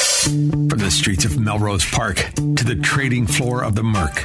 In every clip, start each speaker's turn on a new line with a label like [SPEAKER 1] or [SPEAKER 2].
[SPEAKER 1] From the streets of Melrose Park to the trading floor of the Merc,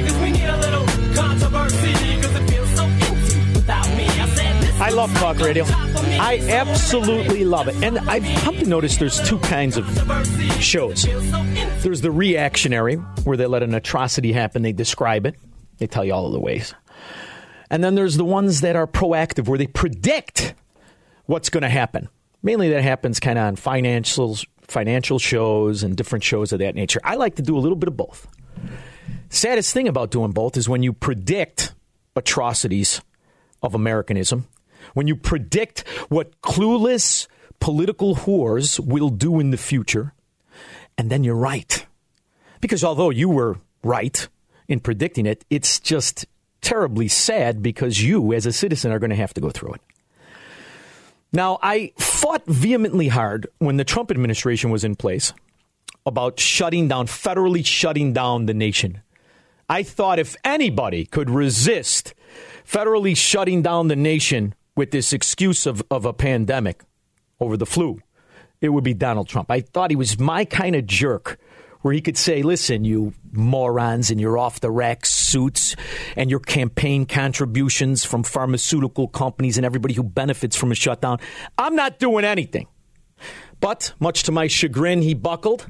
[SPEAKER 2] love talk radio. I absolutely love it. And I've come to notice there's two kinds of shows. There's the reactionary, where they let an atrocity happen, they describe it, they tell you all of the ways. And then there's the ones that are proactive, where they predict what's going to happen. Mainly that happens kind of on financials, financial shows and different shows of that nature. I like to do a little bit of both. Saddest thing about doing both is when you predict atrocities of Americanism, when you predict what clueless political whores will do in the future, and then you're right. Because although you were right in predicting it, it's just terribly sad because you, as a citizen, are going to have to go through it. Now, I fought vehemently hard when the Trump administration was in place about shutting down, federally shutting down the nation. I thought if anybody could resist federally shutting down the nation with this excuse of, of a pandemic over the flu, it would be Donald Trump. I thought he was my kind of jerk where he could say, listen, you morons in your off the rack suits and your campaign contributions from pharmaceutical companies and everybody who benefits from a shutdown, I'm not doing anything. But much to my chagrin, he buckled.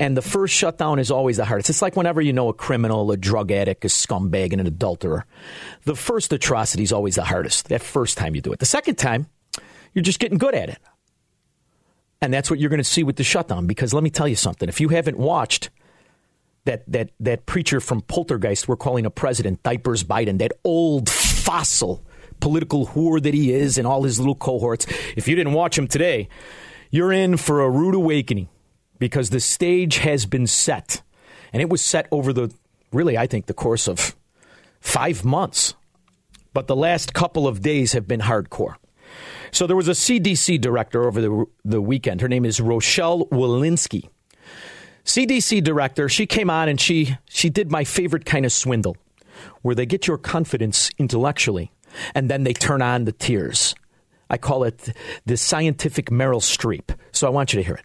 [SPEAKER 2] And the first shutdown is always the hardest. It's like whenever you know a criminal, a drug addict, a scumbag, and an adulterer. The first atrocity is always the hardest. That first time you do it. The second time, you're just getting good at it. And that's what you're going to see with the shutdown. Because let me tell you something. If you haven't watched that, that, that preacher from Poltergeist we're calling a president, Diapers Biden, that old fossil political whore that he is and all his little cohorts, if you didn't watch him today, you're in for a rude awakening because the stage has been set. And it was set over the, really, I think, the course of five months. But the last couple of days have been hardcore. So there was a CDC director over the, the weekend. Her name is Rochelle Walensky. CDC director, she came on and she, she did my favorite kind of swindle, where they get your confidence intellectually and then they turn on the tears. I call it the scientific Meryl Streep. So I want you to hear it.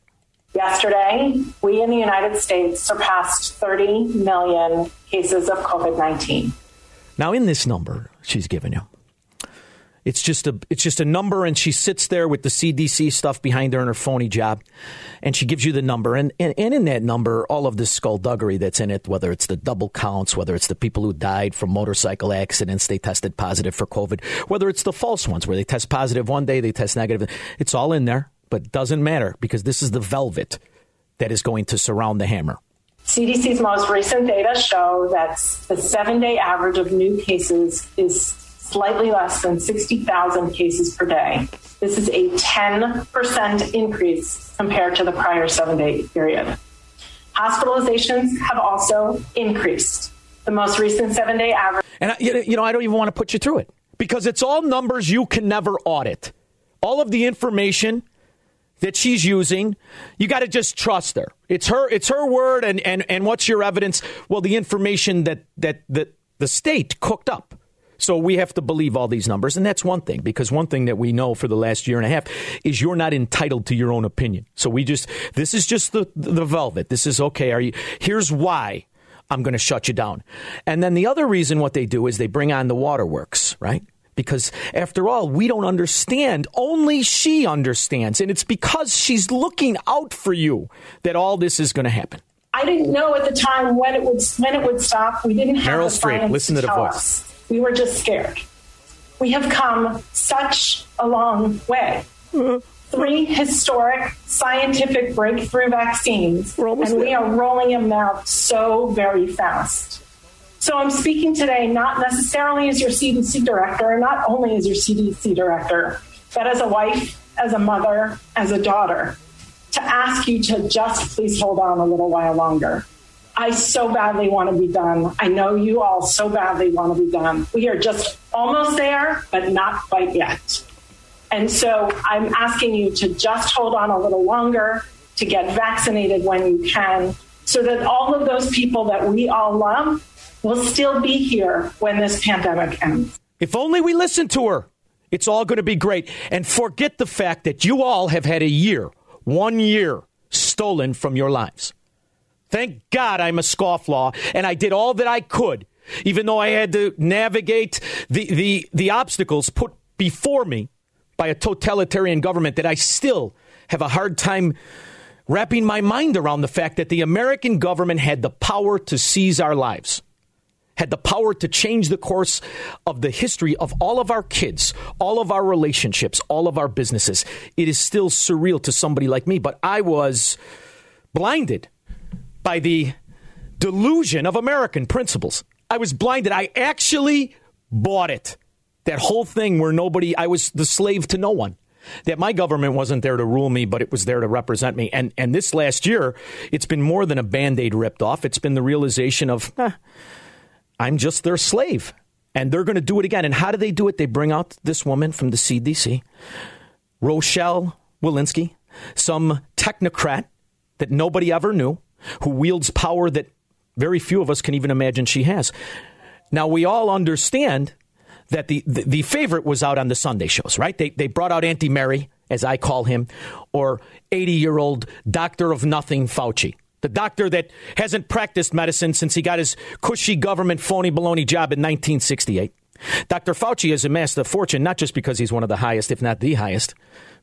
[SPEAKER 3] Yesterday, we in the United States surpassed 30 million cases of COVID 19.
[SPEAKER 2] Now, in this number she's given you, it's just a it's just a number, and she sits there with the CDC stuff behind her in her phony job, and she gives you the number, and, and and in that number, all of this skullduggery that's in it, whether it's the double counts, whether it's the people who died from motorcycle accidents, they tested positive for COVID, whether it's the false ones where they test positive one day, they test negative, it's all in there, but doesn't matter because this is the velvet that is going to surround the hammer.
[SPEAKER 3] CDC's most recent data show that the seven day average of new cases is slightly less than 60,000 cases per day. This is a 10% increase compared to the prior seven day period. Hospitalizations have also increased. The most recent seven day average.
[SPEAKER 2] And I, you know- you know, I don't even want to put you through it because it's all numbers you can never audit. All of the information that she's using, you got to just trust her. It's her. It's her word. And and and what's your evidence? Well, the information that that that the state cooked up. So we have to believe all these numbers, and that's one thing. Because one thing that we know for the last year and a half is you're not entitled to your own opinion. So we just this is just the the velvet. This is okay. Are you? Here's why. I'm going to shut you down. And then the other reason what they do is they bring on the waterworks, right? Because after all, we don't understand. Only she understands. And it's because she's looking out for you that all this is going to happen.
[SPEAKER 3] I didn't know at the time when it would when it would stop. We didn't have
[SPEAKER 2] Meryl
[SPEAKER 3] the
[SPEAKER 2] Streep, listen to the
[SPEAKER 3] tell
[SPEAKER 2] voice.
[SPEAKER 3] us. We were just scared. We have come such a long way. Three historic scientific breakthrough vaccines, and we
[SPEAKER 2] there.
[SPEAKER 3] are rolling them out so very fast. So I'm speaking today not necessarily as your CDC director, not only as your CDC director, but as a wife, as a mother, as a daughter, to ask you to just please hold on a little while longer. I so badly want to be done. I know you all so badly want to be done. We are just almost there, but not quite yet. And so I'm asking you to just hold on a little longer, to get vaccinated when you can, so that all of those people that we all love will still be here when this pandemic ends.
[SPEAKER 2] If only we listen to her, it's all going to be great. And forget the fact that you all have had a year, one year, stolen from your lives. Thank God I'm a scofflaw, and I did all that I could, even though I had to navigate the, the, the obstacles put before me by a totalitarian government that I still have a hard time wrapping my mind around the fact that the American government had the power to seize our lives had the power to change the course of the history of all of our kids, all of our relationships, all of our businesses. It is still surreal to somebody like me, but I was blinded by the delusion of American principles. I was blinded. I actually bought it. That whole thing where nobody, I was the slave to no one. That my government wasn't there to rule me, but it was there to represent me. And and this last year, it's been more than a band aid ripped off. It's been the realization of, eh, I'm just their slave. And they're going to do it again. And how do they do it? They bring out this woman from the CDC, Rochelle Walensky, some technocrat that nobody ever knew, who wields power that very few of us can even imagine she has. Now, we all understand that the, the, the favorite was out on the Sunday shows, right? They, they brought out Auntie Mary, as I call him, or 80 year old doctor of nothing Fauci. The doctor that hasn't practiced medicine since he got his cushy government phony baloney job in 1968. Dr. Fauci has amassed a fortune not just because he's one of the highest, if not the highest,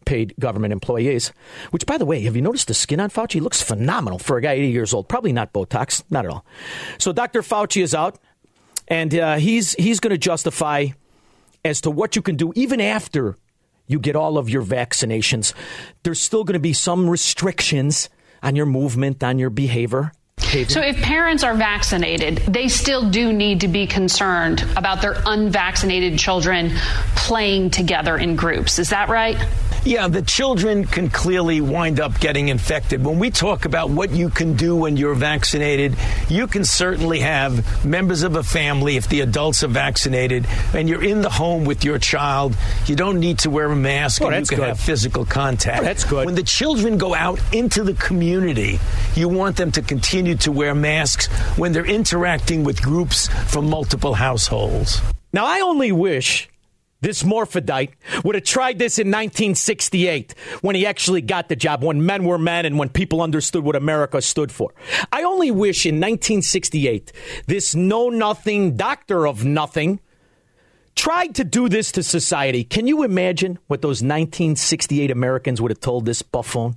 [SPEAKER 2] paid government employees. Which, by the way, have you noticed the skin on Fauci? Looks phenomenal for a guy 80 years old. Probably not Botox, not at all. So Dr. Fauci is out, and uh, he's he's going to justify as to what you can do even after you get all of your vaccinations. There's still going to be some restrictions on your movement, on your behavior. Behavior.
[SPEAKER 4] So, if parents are vaccinated, they still do need to be concerned about their unvaccinated children playing together in groups. Is that right?
[SPEAKER 5] Yeah, the children can clearly wind up getting infected. When we talk about what you can do when you're vaccinated, you can certainly have members of a family, if the adults are vaccinated, and you're in the home with your child, you don't need to wear a mask
[SPEAKER 2] Oh,
[SPEAKER 5] and you can
[SPEAKER 2] good.
[SPEAKER 5] have physical contact.
[SPEAKER 2] Oh, that's good.
[SPEAKER 5] When the children go out into the community, you want them to continue to wear masks when they're interacting with groups from multiple households.
[SPEAKER 2] Now, I only wish this Morphodite would have tried this in 1968 when he actually got the job, when men were men and when people understood what America stood for. I only wish in 1968 this know nothing doctor of nothing tried to do this to society. Can you imagine what those 1968 Americans would have told this buffoon?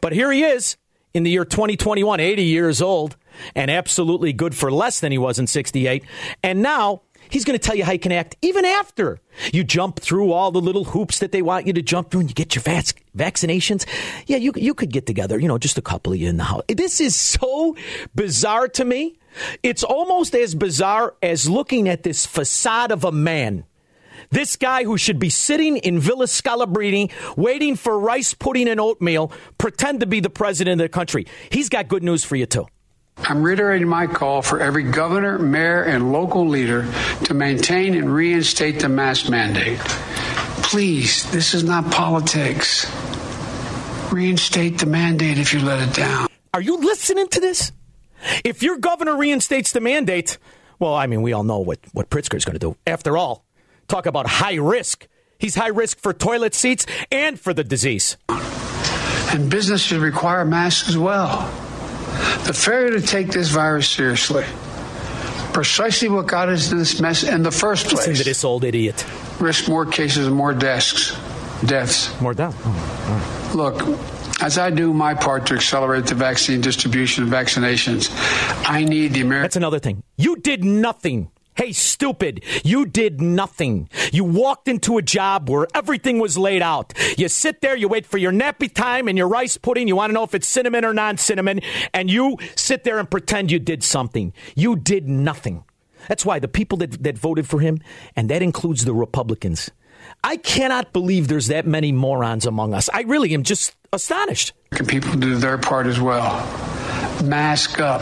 [SPEAKER 2] But here he is in the year 2021, 80 years old, and absolutely good for less than he was in 68. And now he's going to tell you how you can act even after you jump through all the little hoops that they want you to jump through and you get your vac- vaccinations. Yeah, you, you could get together, you know, just a couple of you in the house. This is so bizarre to me. It's almost as bizarre as looking at this facade of a man. This guy who should be sitting in Villa Scalabrini waiting for rice pudding and oatmeal pretend to be the president of the country. He's got good news for you, too.
[SPEAKER 6] I'm reiterating my call for every governor, mayor, and local leader to maintain and reinstate the mask mandate. Please, this is not politics. Reinstate the mandate if you let it down.
[SPEAKER 2] Are you listening to this? If your governor reinstates the mandate, well, I mean, we all know what, what Pritzker is going to do. After all, talk about high risk. He's high risk for toilet seats and for the disease.
[SPEAKER 6] And businesses require masks as well. The failure to take this virus seriously, precisely what got us into this mess in the first place,
[SPEAKER 2] Listen to this old idiot.
[SPEAKER 6] risk more cases and more deaths, deaths.
[SPEAKER 2] More down.
[SPEAKER 6] Oh, Look, As I do my part to accelerate the vaccine distribution and vaccinations, I need the American.
[SPEAKER 2] That's another thing. You did nothing. Hey, stupid, you did nothing. You walked into a job where everything was laid out. You sit there, you wait for your nappy time and your rice pudding. You want to know if it's cinnamon or non cinnamon, and you sit there and pretend you did something. You did nothing. That's why the people that, that voted for him, and that includes the Republicans, I cannot believe there's that many morons among us. I really am just astonished.
[SPEAKER 6] Can people do their part as well. Mask up.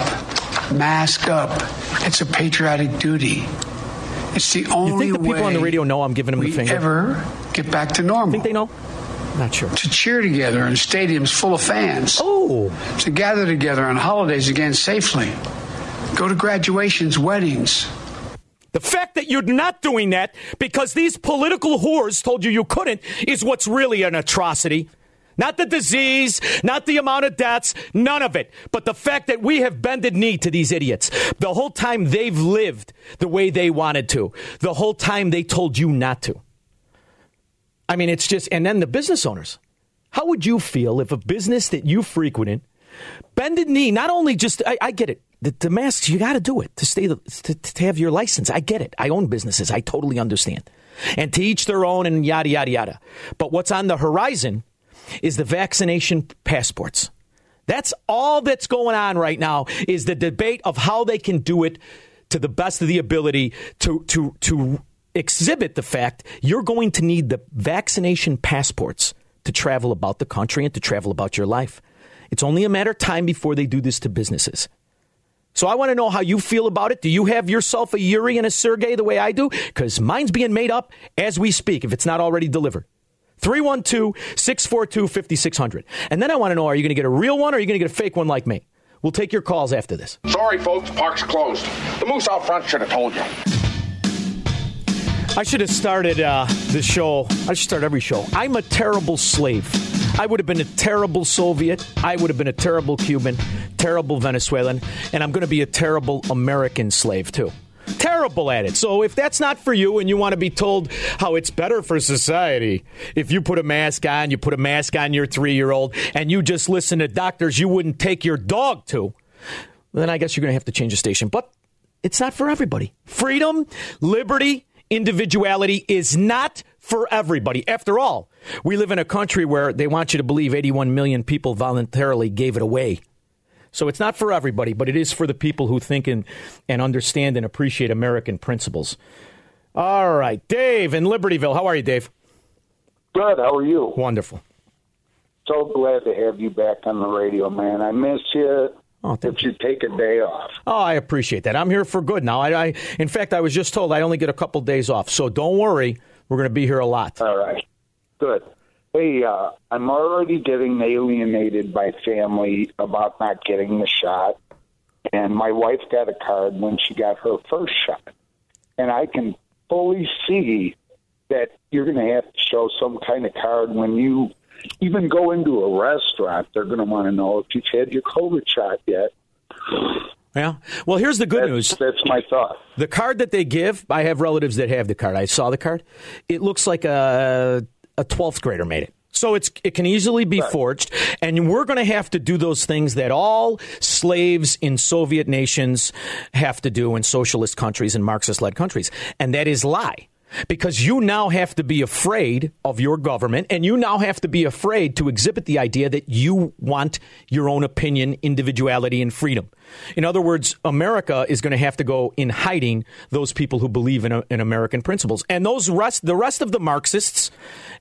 [SPEAKER 6] Mask up. It's a patriotic duty. It's the only
[SPEAKER 2] You think the people on the radio know I'm giving them the
[SPEAKER 6] we
[SPEAKER 2] finger?
[SPEAKER 6] ever get back to normal.
[SPEAKER 2] Think they know? Not sure.
[SPEAKER 6] To cheer together in stadiums full of fans.
[SPEAKER 2] Oh.
[SPEAKER 6] To gather together on holidays again safely. Go to graduations, weddings.
[SPEAKER 2] The fact that you're not doing that because these political whores told you you couldn't is what's really an atrocity. Not the disease, not the amount of deaths, none of it. But the fact that we have bended knee to these idiots. The whole time they've lived the way they wanted to. The whole time they told you not to. I mean, it's just, and then the business owners. How would you feel if a business that you frequented bended knee, not only just, I, I get it, the, the masks, you got to do it to stay, the, to, to have your license. I get it. I own businesses. I totally understand. And to each their own and yada, yada, yada. But what's on the horizon is the vaccination passports. That's all that's going on right now is the debate of how they can do it to the best of the ability to to to exhibit the fact you're going to need the vaccination passports to travel about the country and to travel about your life. It's only a matter of time before they do this to businesses. So I want to know how you feel about it. Do you have yourself a Yuri and a Sergey the way I do? Because mine's being made up as we speak, if it's not already delivered. 312 642 5600. And then I want to know are you going to get a real one or are you going to get a fake one like me? We'll take your calls after this.
[SPEAKER 7] Sorry, folks, park's closed. The moose out front should have told you.
[SPEAKER 2] I should have started uh, the show. I should start every show. I'm a terrible slave. I would have been a terrible Soviet. I would have been a terrible Cuban, terrible Venezuelan, and I'm going to be a terrible American slave too. Terrible at it. So if that's not for you and you want to be told how it's better for society, if you put a mask on, you put a mask on your three year old, and you just listen to doctors you wouldn't take your dog to, then I guess you're going to have to change the station. But it's not for everybody. Freedom, liberty, individuality is not for everybody. After all, we live in a country where they want you to believe 81 million people voluntarily gave it away. So it's not for everybody, but it is for the people who think and, and understand and appreciate American principles. All right, Dave in Libertyville. How are you, Dave?
[SPEAKER 8] Good. How are you?
[SPEAKER 2] Wonderful.
[SPEAKER 8] So glad to have you back on the radio, man. I miss you.
[SPEAKER 2] Oh,
[SPEAKER 8] if you take a day off.
[SPEAKER 2] Oh, I appreciate that. I'm here for good now. I, I in fact, I was just told I only get a couple days off, so don't worry. We're going to be here a lot.
[SPEAKER 8] All right. Good. Hey, uh, I'm already getting alienated by family about not getting the shot. And my wife got a card when she got her first shot. And I can fully see that you're going to have to show some kind of card when you even go into a restaurant. They're going to want to know if you've had your COVID shot yet.
[SPEAKER 2] Yeah. Well, here's the good
[SPEAKER 8] That's,
[SPEAKER 2] news.
[SPEAKER 8] that's my thought.
[SPEAKER 2] The card that they give, I have relatives that have the card. I saw the card. It looks like a a 12th grader made it. So it's it can easily be forged, and we're going to have to do those things that all slaves in Soviet nations have to do in socialist countries and Marxist-led countries, and that is lie. Because you now have to be afraid of your government, and you now have to be afraid to exhibit the idea that you want your own opinion, individuality, and freedom. In other words, America is going to have to go in hiding those people who believe in, in American principles, and those rest, the rest of the Marxists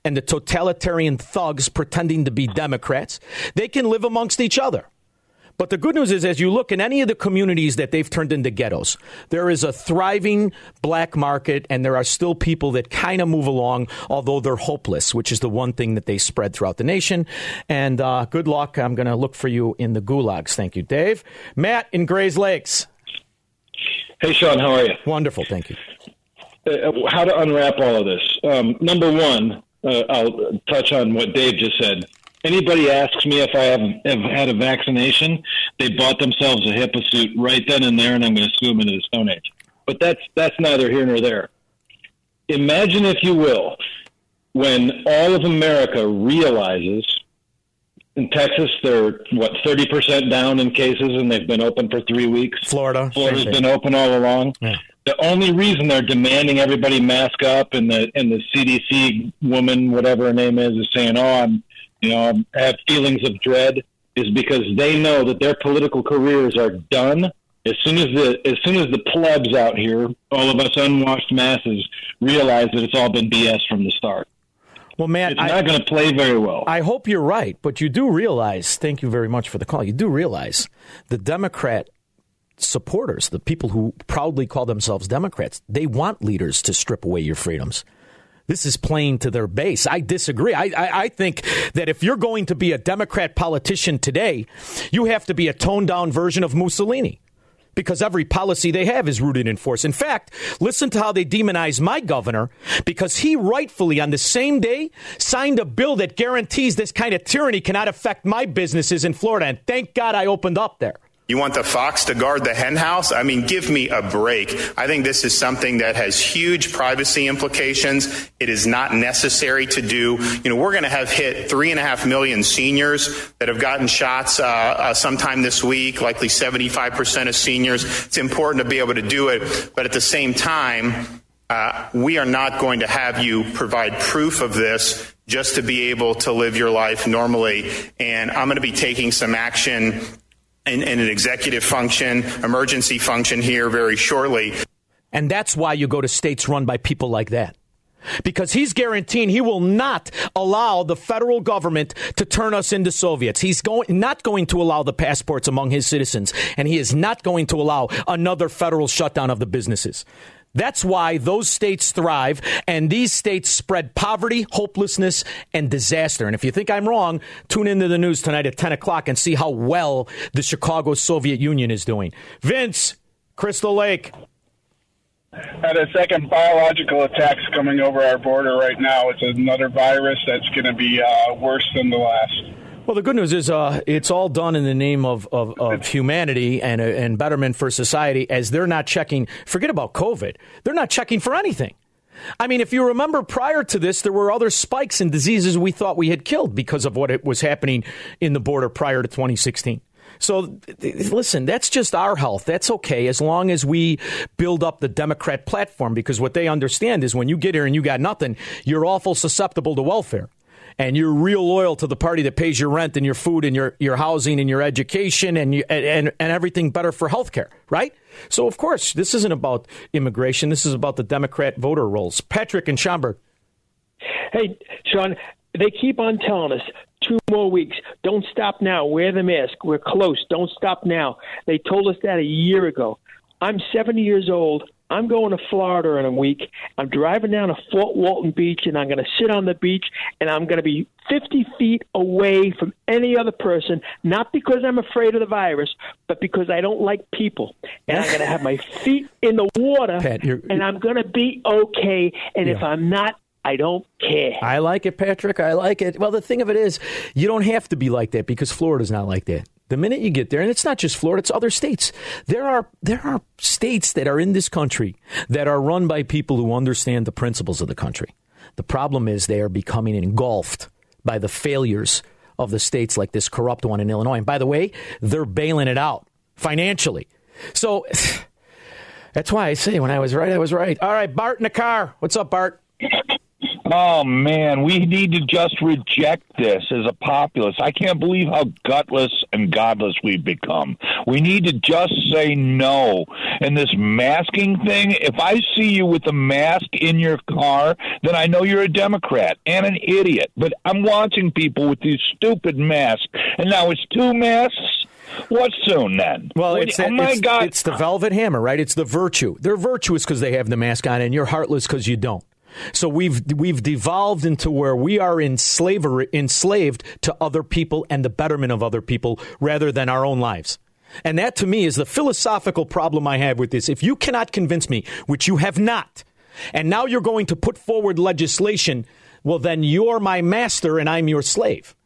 [SPEAKER 2] and the totalitarian thugs pretending to be Democrats, they can live amongst each other. But the good news is, as you look in any of the communities that they've turned into ghettos, there is a thriving black market, and there are still people that kind of move along, although they're hopeless, which is the one thing that they spread throughout the nation. And uh, good luck. I'm going to look for you in the gulags. Thank you, Dave. Matt in Grays Lakes.
[SPEAKER 9] Hey, Shaun, how are you?
[SPEAKER 2] Wonderful. Thank you.
[SPEAKER 9] Uh, how to unwrap all of this. Um, number one, uh, I'll touch on what Dave just said. Anybody asks me if I have, have had a vaccination, they bought themselves a HIPAA suit right then and there, and I'm going to sue them into the Stone Age. But that's that's neither here nor there. Imagine, if you will, when all of America realizes in Texas, they're what thirty percent down in cases, and they've been open for three weeks.
[SPEAKER 2] Florida,
[SPEAKER 9] Florida's been open all along.
[SPEAKER 2] Yeah.
[SPEAKER 9] The only reason they're demanding everybody mask up, and the and the CDC woman, whatever her name is, is saying, "Oh, I'm, you know, have feelings of dread," is because they know that their political careers are done as soon as the as soon as the plebs out here, all of us unwashed masses, realize that it's all been BS from the start.
[SPEAKER 2] Well, man,
[SPEAKER 9] It's not going to play very well.
[SPEAKER 2] I hope you're right, but you do realize, thank you very much for the call, you do realize the Democrat supporters, the people who proudly call themselves Democrats, they want leaders to strip away your freedoms. This is playing to their base. I disagree. I, I, I think that if you're going to be a Democrat politician today, you have to be a toned down version of Mussolini because every policy they have is rooted in force. In fact, listen to how they demonize my governor because he rightfully, on the same day, signed a bill that guarantees this kind of tyranny cannot affect my businesses in Florida. And thank God I opened up there.
[SPEAKER 10] You want the fox to guard the henhouse? I mean, give me a break. I think this is something that has huge privacy implications. It is not necessary to do. You know, we're going to have hit three and a half million seniors that have gotten shots uh, uh, sometime this week, likely 75% of seniors. It's important to be able to do it. But at the same time, uh, we are not going to have you provide proof of this just to be able to live your life normally. And I'm going to be taking some action in, in an executive function, emergency function here very shortly.
[SPEAKER 2] And that's why you go to states run by people like that. Because he's guaranteeing he will not allow the federal government to turn us into Soviets. He's going, not going to allow the passports among his citizens, and he is not going to allow another federal shutdown of the businesses. That's why those states thrive and these states spread poverty, hopelessness, and disaster. And if you think I'm wrong, tune into the news tonight at 10 o'clock and see how well the Chicago Soviet Union is doing. Vince, Crystal Lake.
[SPEAKER 11] Had a second biological attacks coming over our border right now. It's another virus that's going to be uh, worse than the last.
[SPEAKER 2] Well, the good news is uh, it's all done in the name of, of, of humanity and, uh, and betterment for society as they're not checking. Forget about COVID. They're not checking for anything. I mean, if you remember prior to this, there were other spikes in diseases we thought we had killed because of what it was happening in the border prior to 2016. So, listen, that's just our health. That's okay as long as we build up the Democrat platform because what they understand is when you get here and you got nothing, you're awful susceptible to welfare and you're real loyal to the party that pays your rent and your food and your, your housing and your education and, you, and, and everything better for health care, right? So, of course, this isn't about immigration. This is about the Democrat voter rolls. Patrick and Schaumburg.
[SPEAKER 12] Hey, Shaun, they keep on telling us two more weeks. Don't stop now. Wear the mask. We're close. Don't stop now. They told us that a year ago. I'm 70 years old. I'm going to Florida in a week. I'm driving down to Fort Walton Beach, and I'm going to sit on the beach, and I'm going to be 50 feet away from any other person, not because I'm afraid of the virus, but because I don't like people. And I'm going to have my feet in the water,
[SPEAKER 2] Pat,
[SPEAKER 12] and I'm going to be okay. And if I'm not, I don't care.
[SPEAKER 2] I like it, Patrick. I like it. Well, the thing of it is, you don't have to be like that because Florida's not like that. The minute you get there, and it's not just Florida, it's other states. There are there are states that are in this country that are run by people who understand the principles of the country. The problem is they are becoming engulfed by the failures of the states like this corrupt one in Illinois. And by the way, they're bailing it out financially. So that's why I say when I was right, I was right. All right, Bart in the car. What's up, Bart?
[SPEAKER 13] Oh man, we need to just reject this as a populace. I can't believe how gutless and godless we've become. We need to just say no. And this masking thing, if I see you with a mask in your car, then I know you're a Democrat and an idiot. But I'm watching people with these stupid masks, and now it's two masks. What soon then?
[SPEAKER 2] Well, it's,
[SPEAKER 13] oh my
[SPEAKER 2] it's,
[SPEAKER 13] God!
[SPEAKER 2] it's the velvet hammer, right? It's the virtue. They're virtuous because they have the mask on, and you're heartless because you don't. So we've we've devolved into where we are in slavery, enslaved to other people and the betterment of other people rather than our own lives. And that to me is the philosophical problem I have with this. If you cannot convince me, which you have not, and now you're going to put forward legislation, well then you're my master and I'm your slave.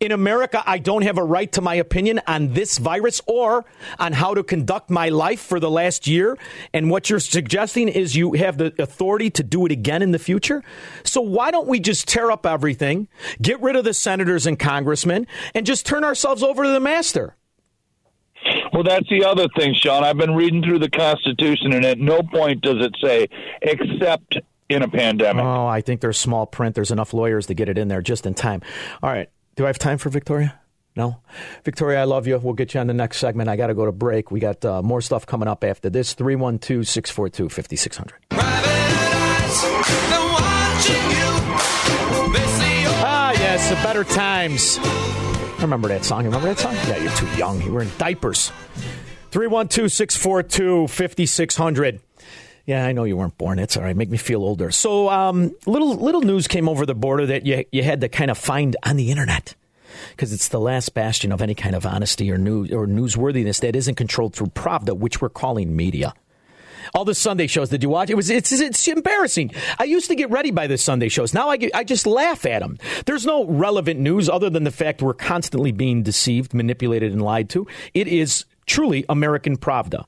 [SPEAKER 2] In America, I don't have a right to my opinion on this virus or on how to conduct my life for the last year. And what you're suggesting is you have the authority to do it again in the future. So why don't we just tear up everything, get rid of the senators and congressmen, and just turn ourselves over to the master?
[SPEAKER 13] Well, that's the other thing, Shaun. I've been reading through the Constitution, and at no point does it say except in a pandemic.
[SPEAKER 2] Oh, I think there's small print. There's enough lawyers to get it in there just in time. All right. Do I have time for Victoria? No? Victoria, I love you. We'll get you on the next segment. I got to go to break. We got uh, more stuff coming up after this. 312 642 5600. Ah, yes, the better times. Remember that song. Remember that song? Yeah, you're too young. You were in diapers. 312 642 5600. Yeah, I know you weren't born. It's all right. Make me feel older. So, um, little little news came over the border that you you had to kind of find on the internet because it's the last bastion of any kind of honesty or news or newsworthiness that isn't controlled through Pravda, which we're calling media. All the Sunday shows. that you watch? It was it's it's embarrassing. I used to get ready by the Sunday shows. Now I get, I just laugh at them. There's no relevant news other than the fact we're constantly being deceived, manipulated, and lied to. It is truly American Pravda.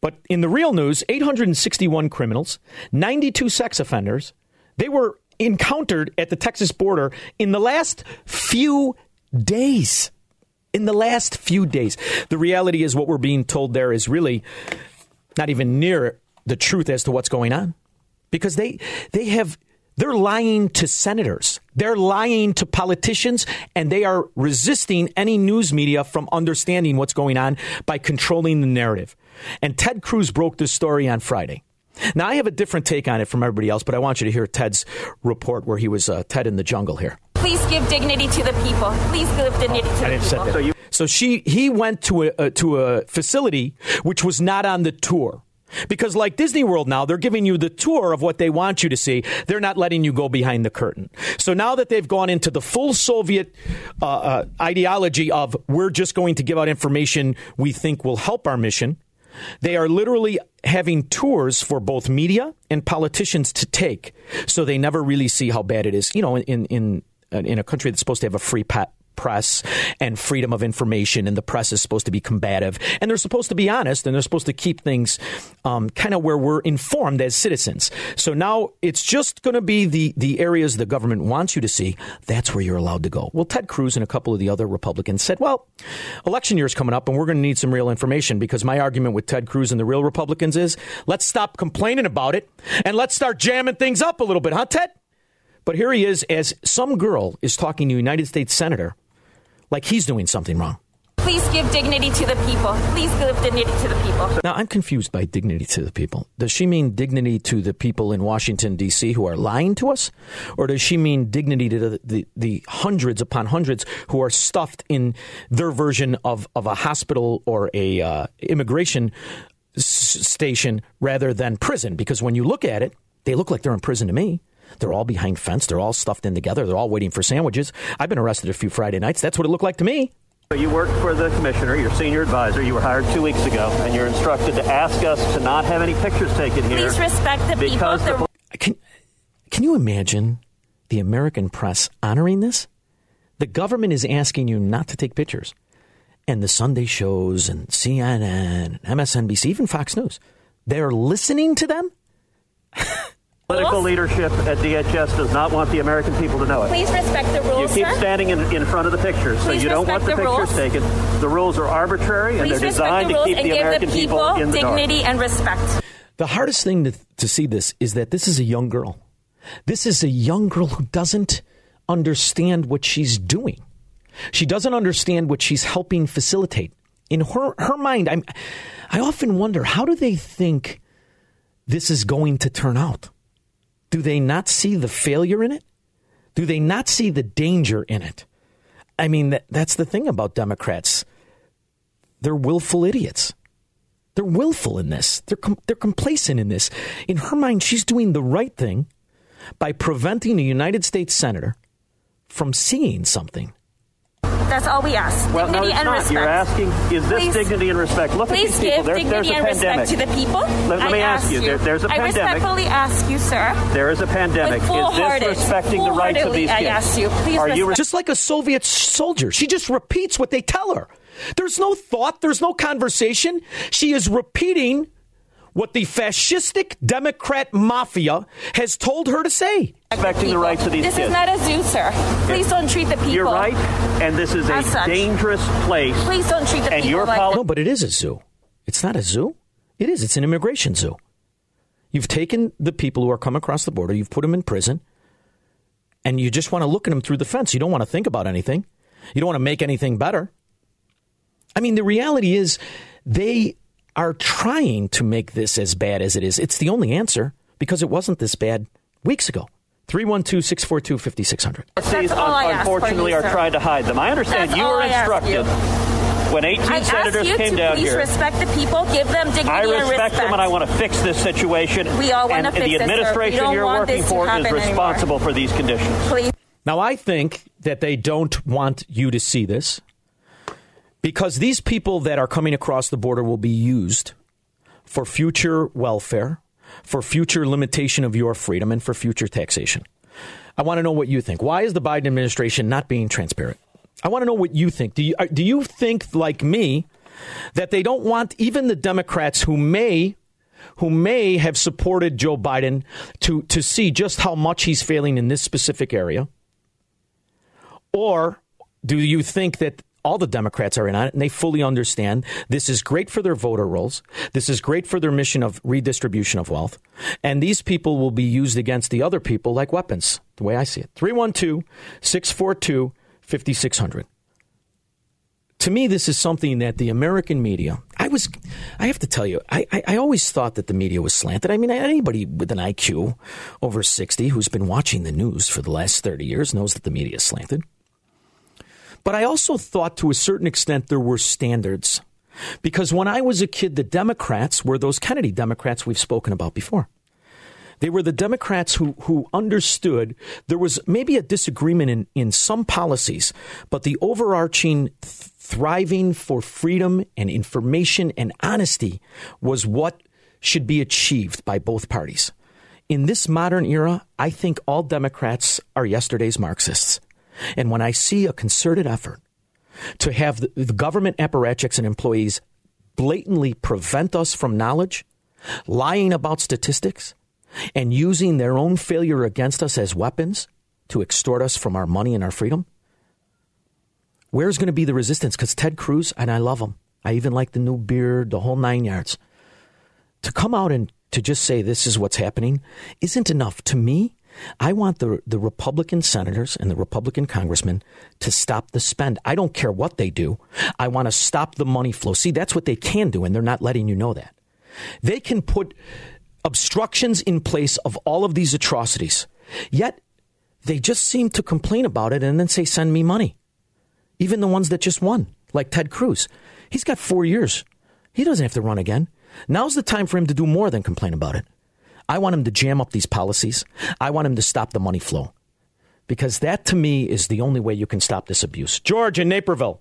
[SPEAKER 2] But in the real news, 861 criminals, 92 sex offenders, they were encountered at the Texas border in the last few days. In the last few days. The reality is what we're being told there is really not even near the truth as to what's going on. Because they they have they're lying to senators. They're lying to politicians, and they are resisting any news media from understanding what's going on by controlling the narrative. And Ted Cruz broke this story on Friday. Now, I have a different take on it from everybody else, but I want you to hear Ted's report where he was uh, Ted in the jungle here.
[SPEAKER 14] Please give dignity to the people. Please give dignity to the people.
[SPEAKER 2] So, you, so she he went to a, uh, to a facility which was not on the tour. Because, like Disney World now, they're giving you the tour of what they want you to see. They're not letting you go behind the curtain. So now that they've gone into the full Soviet uh, uh, ideology of we're just going to give out information we think will help our mission, they are literally having tours for both media and politicians to take, so they never really see how bad it is. You know, in in in a country that's supposed to have a free pat press and freedom of information, and the press is supposed to be combative, and they're supposed to be honest, and they're supposed to keep things um, kind of where we're informed as citizens. So now it's just going to be the the areas the government wants you to see. That's where you're allowed to go. Well, Ted Cruz and a couple of the other Republicans said, "Well, election year is coming up, and we're going to need some real information." Because my argument with Ted Cruz and the real Republicans is, let's stop complaining about it and let's start jamming things up a little bit, huh, Ted? But here he is, as some girl is talking to a United States senator like he's doing something wrong.
[SPEAKER 14] Please give dignity to the people. Please give dignity to the people.
[SPEAKER 2] Now, I'm confused by dignity to the people. Does she mean dignity to the people in Washington, D.C. who are lying to us? Or does she mean dignity to the, the, the hundreds upon hundreds who are stuffed in their version of, of a hospital or a uh, immigration s- station rather than prison? Because when you look at it, they look like they're in prison to me. They're all behind fence. They're all stuffed in together. They're all waiting for sandwiches. I've been arrested a few Friday nights. That's what it looked like to me.
[SPEAKER 15] You worked for the commissioner, your senior advisor. You were hired two weeks ago, and you're instructed to ask us to not have any pictures taken here.
[SPEAKER 14] Please respect the people.
[SPEAKER 15] The-
[SPEAKER 2] can, can you imagine the American press honoring this? The government is asking you not to take pictures. And the Sunday shows and CNN and MSNBC, even Fox News, they're listening to them?
[SPEAKER 15] Political leadership at DHS does not want the American people to know it.
[SPEAKER 14] Please respect the rules.
[SPEAKER 15] You keep
[SPEAKER 14] sir.
[SPEAKER 15] standing in, in front of the pictures, so
[SPEAKER 14] Please
[SPEAKER 15] you don't want the
[SPEAKER 14] the
[SPEAKER 15] pictures taken. The rules are arbitrary and
[SPEAKER 14] Please
[SPEAKER 15] they're designed
[SPEAKER 14] the
[SPEAKER 15] to keep the
[SPEAKER 14] give
[SPEAKER 15] American
[SPEAKER 14] the people,
[SPEAKER 15] in the dark.
[SPEAKER 14] dignity and respect.
[SPEAKER 2] The hardest thing to, to see this is that this is a young girl. This is a young girl who doesn't understand what she's doing. She doesn't understand what she's helping facilitate. In her, her mind, I'm, I often wonder how do they think this is going to turn out? Do they not see the failure in it? Do they not see the danger in it? I mean, that, that's the thing about Democrats. They're willful idiots. They're willful in this. They're com- they're complacent in this. In her mind, she's doing the right thing by preventing a United States senator from seeing something.
[SPEAKER 14] That's all we ask.
[SPEAKER 15] Well,
[SPEAKER 14] dignity
[SPEAKER 15] no, it's
[SPEAKER 14] and
[SPEAKER 15] not.
[SPEAKER 14] respect.
[SPEAKER 15] You're asking, is this
[SPEAKER 14] Please-
[SPEAKER 15] dignity and respect? Look
[SPEAKER 14] Please
[SPEAKER 15] at these people.
[SPEAKER 14] give dignity
[SPEAKER 15] there's a
[SPEAKER 14] and
[SPEAKER 15] pandemic.
[SPEAKER 14] respect to the people.
[SPEAKER 15] Let- let me ask
[SPEAKER 14] ask
[SPEAKER 15] you, there- there's a
[SPEAKER 14] I
[SPEAKER 15] pandemic.
[SPEAKER 14] I respectfully ask you, sir.
[SPEAKER 15] There is a pandemic. Is this respecting the rights of
[SPEAKER 14] full-heartedly,
[SPEAKER 15] these
[SPEAKER 14] I
[SPEAKER 15] kids?
[SPEAKER 14] ask you, please
[SPEAKER 15] Are you
[SPEAKER 14] respect-
[SPEAKER 2] just like a Soviet soldier. She just repeats what they tell her. There's no thought, there's no conversation. She is repeating what the fascistic Democrat mafia has told her to say.
[SPEAKER 15] Respecting the rights of these
[SPEAKER 14] This
[SPEAKER 15] kids?
[SPEAKER 14] is not a zoo, sir. Please don't treat the people.
[SPEAKER 15] You're right, and this is a
[SPEAKER 14] such.
[SPEAKER 15] dangerous place.
[SPEAKER 14] Please don't treat the
[SPEAKER 15] and
[SPEAKER 14] people
[SPEAKER 15] your
[SPEAKER 14] like
[SPEAKER 15] poli-
[SPEAKER 2] No, but it is a zoo. It's not a zoo. It is. It's an immigration zoo. You've taken the people who are coming across the border, you've put them in prison, and you just want to look at them through the fence. You don't want to think about anything. You don't want to make anything better. I mean, the reality is they are trying to make this as bad as it is. It's the only answer because it wasn't this bad weeks ago. 312 642 5600.
[SPEAKER 15] These,
[SPEAKER 14] all I ask
[SPEAKER 15] unfortunately,
[SPEAKER 14] you,
[SPEAKER 15] are
[SPEAKER 14] sir.
[SPEAKER 15] trying to hide them. I understand
[SPEAKER 14] That's
[SPEAKER 15] you
[SPEAKER 14] all
[SPEAKER 15] were
[SPEAKER 14] I ask
[SPEAKER 15] instructed when 18
[SPEAKER 14] I
[SPEAKER 15] senators
[SPEAKER 14] ask you
[SPEAKER 15] came
[SPEAKER 14] to
[SPEAKER 15] down
[SPEAKER 14] please
[SPEAKER 15] here.
[SPEAKER 14] respect the people, give them dignity
[SPEAKER 15] I
[SPEAKER 14] and
[SPEAKER 15] respect
[SPEAKER 14] respect.
[SPEAKER 15] them, and I want to fix this situation.
[SPEAKER 14] We all wanna fix
[SPEAKER 15] the
[SPEAKER 14] it, sir. We
[SPEAKER 15] administration
[SPEAKER 14] don't
[SPEAKER 15] you're
[SPEAKER 14] want
[SPEAKER 15] working
[SPEAKER 14] this to
[SPEAKER 15] for is
[SPEAKER 14] happen anymore.
[SPEAKER 15] responsible for these conditions.
[SPEAKER 14] Please.
[SPEAKER 2] Now, I think that they don't want you to see this because these people that are coming across the border will be used for future welfare, for future limitation of your freedom, and for future taxation. I want to know what you think. Why is the Biden administration not being transparent? I want to know what you think. Do you, uh, do you think, like me, that they don't want even the Democrats who may who may have supported Joe Biden to, to see just how much he's failing in this specific area? Or do you think that all the Democrats are in on it and they fully understand this is great for their voter rolls? This is great for their mission of redistribution of wealth. And these people will be used against the other people like weapons, the way I see it. 312 642 5600 to me, this is something that the American media. I was, I have to tell you, I, I, I always thought that the media was slanted. I mean, anybody with an IQ over 60 who's been watching the news for the last 30 years knows that the media is slanted. But I also thought to a certain extent there were standards. Because when I was a kid, the Democrats were those Kennedy Democrats we've spoken about before. They were the Democrats who, who understood there was maybe a disagreement in, in some policies, but the overarching th- thriving for freedom and information and honesty was what should be achieved by both parties. In this modern era, I think all Democrats are yesterday's Marxists. And when I see a concerted effort to have the, the government apparatchiks and employees blatantly prevent us from knowledge, lying about statistics, and using their own failure against us as weapons to extort us from our money and our freedom? Where's going to be the resistance? Because Ted Cruz, and I love him, I even like the new beard, the whole nine yards. To come out and to just say this is what's happening isn't enough. To me, I want the, the Republican senators and the Republican congressmen to stop the spend. I don't care what they do. I want to stop the money flow. See, that's what they can do, and they're not letting you know that. They can put obstructions in place of all of these atrocities. Yet they just seem to complain about it and then say, send me money. Even the ones that just won, like Ted Cruz. He's got four years. He doesn't have to run again. Now's the time for him to do more than complain about it. I want him to jam up these policies. I want him to stop the money flow. Because that to me is the only way you can stop this abuse. George in Naperville.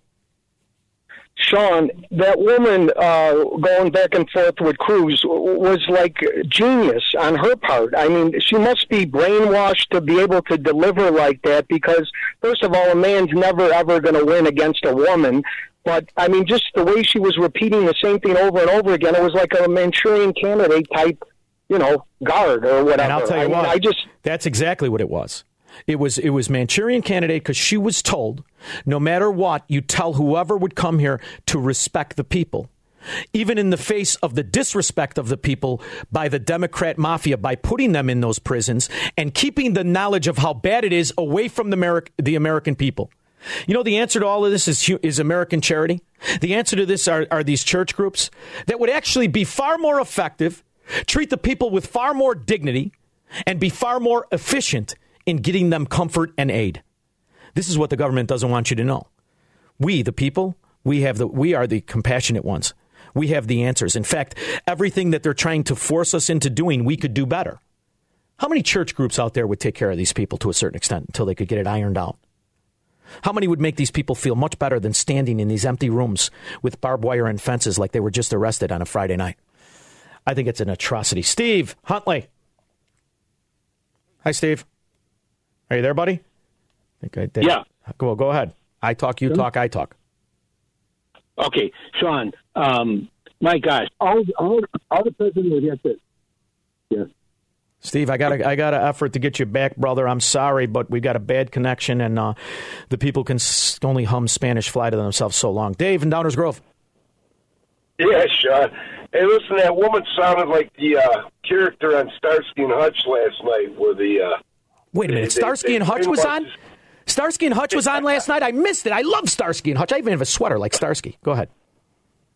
[SPEAKER 16] Shaun, that woman uh, going back and forth with Cruz was like genius on her part. I mean, she must be brainwashed to be able to deliver like that because, first of all, a man's never ever going to win against a woman. But I mean, just the way she was repeating the same thing over and over again, it was like a Manchurian candidate type, you know, guard or whatever.
[SPEAKER 2] And I'll tell you
[SPEAKER 16] I mean,
[SPEAKER 2] what,
[SPEAKER 16] I just
[SPEAKER 2] that's exactly what it was. It was it was Manchurian candidate because she was told, no matter what, you tell whoever would come here to respect the people, even in the face of the disrespect of the people by the Democrat mafia by putting them in those prisons and keeping the knowledge of how bad it is away from the, Ameri- the American people. You know, the answer to all of this is, is American charity. The answer to this are, are these church groups that would actually be far more effective, treat the people with far more dignity, and be far more efficient in getting them comfort and aid. This is what the government doesn't want you to know. We, the people, we have the we are the compassionate ones. We have the answers. In fact, everything that they're trying to force us into doing, we could do better. How many church groups out there would take care of these people to a certain extent until they could get it ironed out? How many would make these people feel much better than standing in these empty rooms with barbed wire and fences like they were just arrested on a Friday night? I think it's an atrocity. Steve Huntley. Hi, Steve. Are you there, buddy? I think I did.
[SPEAKER 17] Yeah.
[SPEAKER 2] Go, go ahead. I talk, you talk, I talk.
[SPEAKER 17] Okay, Shaun. Um, my gosh, all all all the president would have to. Yeah.
[SPEAKER 2] Steve, I got I got an effort to get you back, brother. I'm sorry, but we've got a bad connection, and uh, the people can only hum Spanish Flea to themselves so long. Dave in Downers Grove.
[SPEAKER 18] Yeah, Shaun. Hey, listen, that woman sounded like the uh, character on Starsky and Hutch last night, where the. Uh,
[SPEAKER 2] Wait a minute,
[SPEAKER 18] they-
[SPEAKER 2] Starsky
[SPEAKER 18] they
[SPEAKER 2] and Hutch was on. Starsky and Hutch was on last night. I missed it. I love Starsky and Hutch. I even have a sweater like Starsky. Go ahead.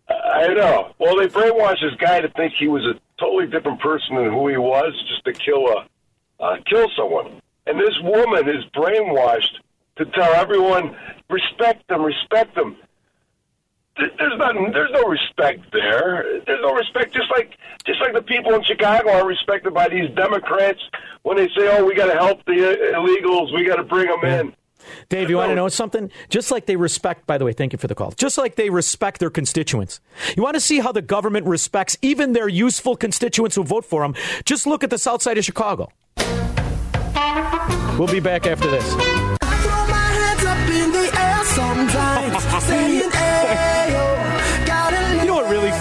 [SPEAKER 18] I know. Well, they brainwashed this guy to think he was a totally different person than who he was, just to kill a uh, kill someone. And this woman is brainwashed to tell everyone respect them, respect them. Th- There's not. There's no respect there. There's no respect. Just like just like the people in Chicago are respected by these Democrats when they say, "Oh, we got to help the uh, illegals. We got to bring them in."
[SPEAKER 2] Dave, you want to know something? Just like they respect, by the way, thank you for the call. Just like they respect their constituents. You want to see how the government respects even their useful constituents who vote for them? Just look at the south side of Chicago. We'll be back after this.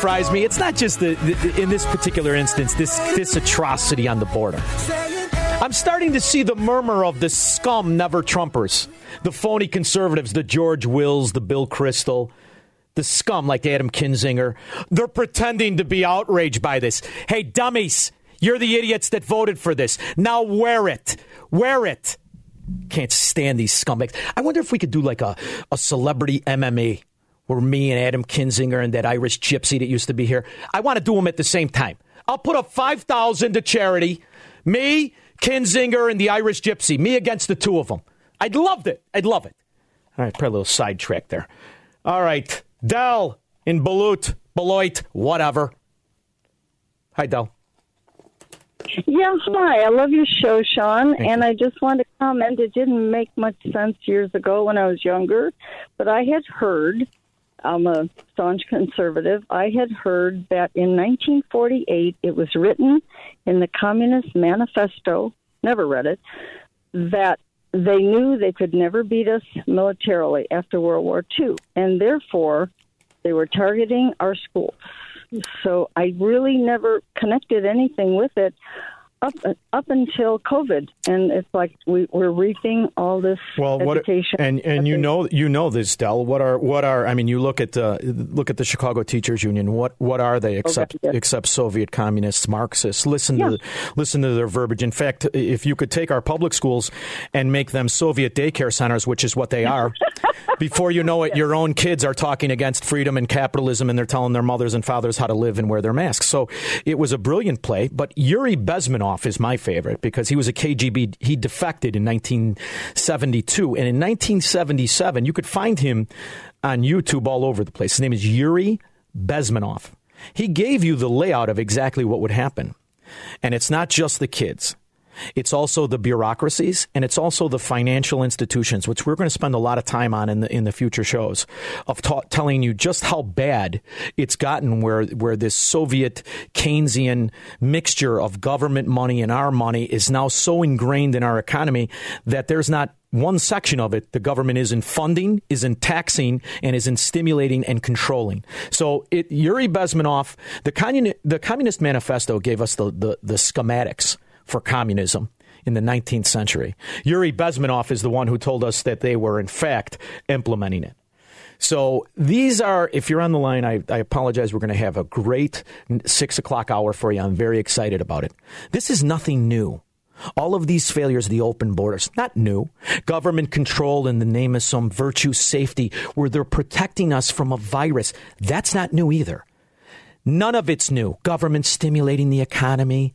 [SPEAKER 2] Fries me? It's not just the, the in this particular instance this this atrocity on the border. I'm starting to see the murmur of the scum never Trumpers, the phony conservatives, the George Wills, the Bill Kristol, the scum like Adam Kinzinger. They're pretending to be outraged by this. Hey, dummies, you're the idiots that voted for this. Now wear it. Wear it. Can't stand these scumbags. I wonder if we could do like a, a celebrity MMA me and Adam Kinzinger and that Irish gypsy that used to be here. I want to do them at the same time. I'll put up 5000 to charity. Me, Kinzinger, and the Irish gypsy. Me against the two of them. I'd love it. I'd love it. All right, probably a little sidetrack there. All right, Dell in Beloit, Beloit, whatever. Hi, Dell.
[SPEAKER 19] Yeah, hi. I love your show, Shaun.
[SPEAKER 2] Thank
[SPEAKER 19] and I just want to comment. It didn't make much sense years ago when I was younger, but I had heard, I'm a staunch conservative, I had heard that in 1948 it was written in the Communist Manifesto, never read it, that they knew they could never beat us militarily after World War II, and therefore they were targeting our schools. So I really never connected anything with it up up until COVID, and it's like we, we're reaping all this
[SPEAKER 2] Well, what
[SPEAKER 19] education.
[SPEAKER 2] and and you know you know this, Dell. What are what are I mean? You look at uh, look at the Chicago Teachers Union. What what are they except
[SPEAKER 19] yes.
[SPEAKER 2] except Soviet communists, Marxists? Listen
[SPEAKER 19] Yeah.
[SPEAKER 2] to listen to their verbiage. In fact, if you could take our public schools and make them Soviet daycare centers, which is what they are, before you know it, your own kids are talking against freedom and capitalism, and they're telling their mothers and fathers how to live and wear their masks. So it was a brilliant play. But Yuri Bezmenov is my favorite because he was a KGB. He defected in 1972, and in 1977, you could find him on YouTube all over the place. His name is Yuri Bezmenov. He gave you the layout of exactly what would happen. And it's not just the kids. It's also the bureaucracies and it's also the financial institutions, which we're going to spend a lot of time on in the in the future shows of ta- telling you just how bad it's gotten. Where where this Soviet Keynesian mixture of government money and our money is now so ingrained in our economy that there's not one section of it the government isn't funding, isn't taxing, and isn't stimulating and controlling. So it, Yuri Bezmenov, the, communi- the Communist Manifesto gave us the, the, the schematics for communism in the 19th century. Yuri Bezmenov is the one who told us that they were, in fact, implementing it. So these are, if you're on the line, I, I apologize. We're going to have a great six o'clock hour for you. I'm very excited about it. This is nothing new. All of these failures, the open borders, not new. Government control in the name of some virtue safety, where they're protecting us from a virus. That's not new either. None of it's new. Government stimulating the economy,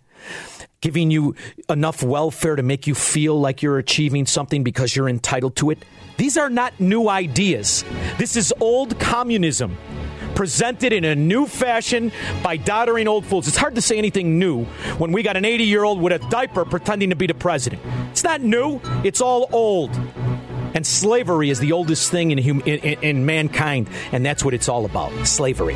[SPEAKER 2] giving you enough welfare to make you feel like you're achieving something because you're entitled to it. These are not new ideas. This is old communism presented in a new fashion by doddering old fools. It's hard to say anything new when we got an 80 year old with a diaper pretending to be the president. It's not new, it's all old. And slavery is the oldest thing in, hum- in, in, in mankind, and that's what it's all about slavery.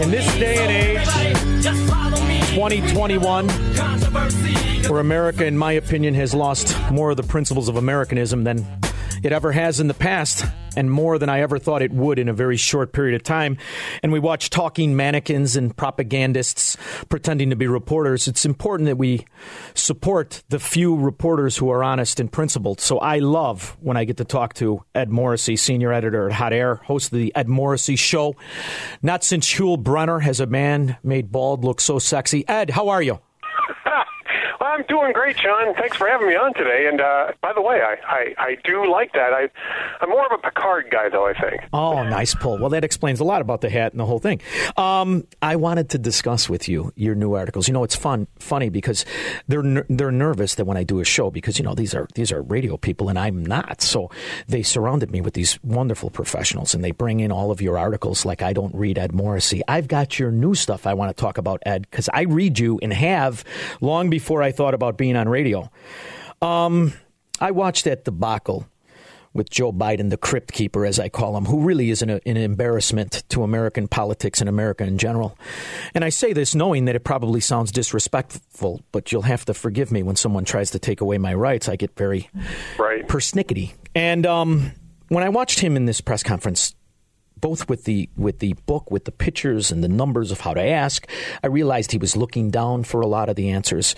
[SPEAKER 2] In this day and age,
[SPEAKER 20] Everybody just follow me.
[SPEAKER 2] 2021, where America, in my opinion, has lost more of the principles of Americanism than it ever has in the past, and more than I ever thought it would in a very short period of time. And we watch talking mannequins and propagandists pretending to be reporters. It's important that we support the few reporters who are honest and principled. So I love when I get to talk to Ed Morrissey, senior editor at Hot Air, host of the Ed Morrissey Show. Not since Yul Brynner has a man made bald look so sexy. Ed, how are you?
[SPEAKER 21] I'm doing great, Shaun. Thanks for having me on today. And uh, by the way, I, I, I do like that. I, I'm more of a Picard guy, though. I think.
[SPEAKER 2] Oh, nice pull. Well, that explains a lot about the hat and the whole thing. Um, I wanted to discuss with you your new articles. You know, it's fun, funny because they're they're nervous that when I do a show because you know these are these are radio people and I'm not. So they surrounded me with these wonderful professionals and they bring in all of your articles. Like I don't read Ed Morrissey. I've got your new stuff I want to talk about, Ed, because I read you and have long before I thought about being on radio. Um, I watched that debacle with Joe Biden, the crypt keeper, as I call him, who really is an, an embarrassment to American politics and America in general. And I say this knowing that it probably sounds disrespectful, but you'll have to forgive me when someone tries to take away my rights. I get very
[SPEAKER 21] right.
[SPEAKER 2] persnickety. And um, when I watched him in this press conference, both with the with the book with the pictures and the numbers of how to ask i realized he was looking down for a lot of the answers.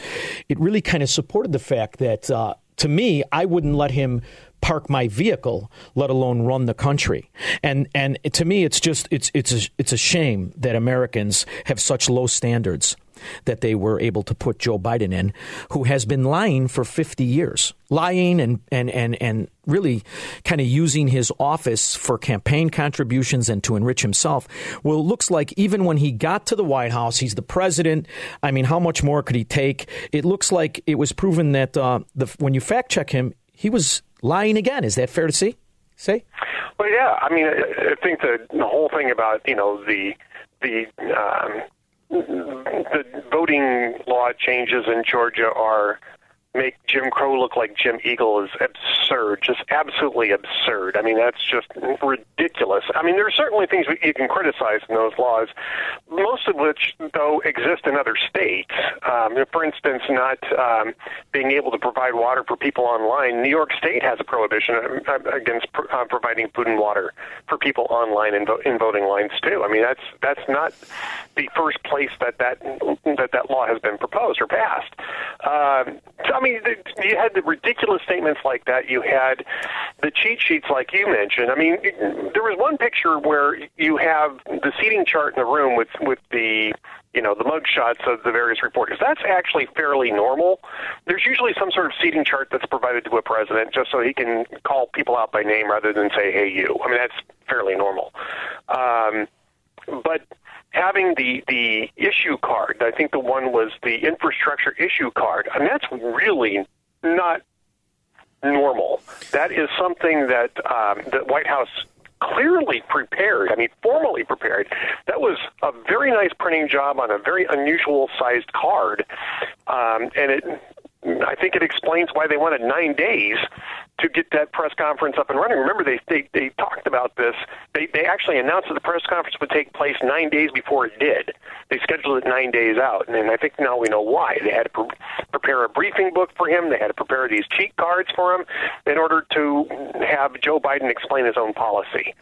[SPEAKER 2] It really kind of supported the fact that uh, to me i wouldn't let him park my vehicle let alone run the country. And and to me it's just it's it's a, it's a shame that americans have such low standards that they were able to put Joe Biden in, who has been lying for 50 years, lying and, and, and, and really kind of using his office for campaign contributions and to enrich himself. Well, it looks like even when he got to the White House, he's the president. I mean, how much more could he take? It looks like it was proven that uh, the, when you fact check him, he was lying again. Is that fair to see? Say?
[SPEAKER 21] Well, yeah. I mean, I, think the, the whole thing about you know the the um, the voting law changes in Georgia are make Jim Crow look like Jim Eagle is absurd, just absolutely absurd. I mean, that's just ridiculous. I mean, there are certainly things you can criticize in those laws, most of which, though, exist in other states. Um, for instance, not um, being able to provide water for people online. New York State has a prohibition uh, against pr- uh, providing food and water for people online in, vo- in voting lines too. I mean, that's that's not the first place that that that, that law has been proposed or passed. Um, so, I mean, you had the ridiculous statements like that. You had the cheat sheets, like you mentioned. I mean, there was one picture where you have the seating chart in the room with with the you know the mug shots of the various reporters. That's actually fairly normal. There's usually some sort of seating chart that's provided to a president just so he can call people out by name rather than say, "Hey, you." I mean, that's fairly normal. Um, but having the the issue card, I think the one was the infrastructure issue card, and that's really not normal. That is something that um, the White House clearly prepared. I mean, formally prepared. That was a very nice printing job on a very unusual sized card, um, and it. I think it explains why they wanted nine days to get that press conference up and running. Remember, they they, they talked about this. They they actually announced that the press conference would take place nine days before it did. They scheduled it nine days out, and, and I think now we know why. They had to pre- prepare a briefing book for him. They had to prepare these cheat cards for him in order to have Joe Biden explain his own policy.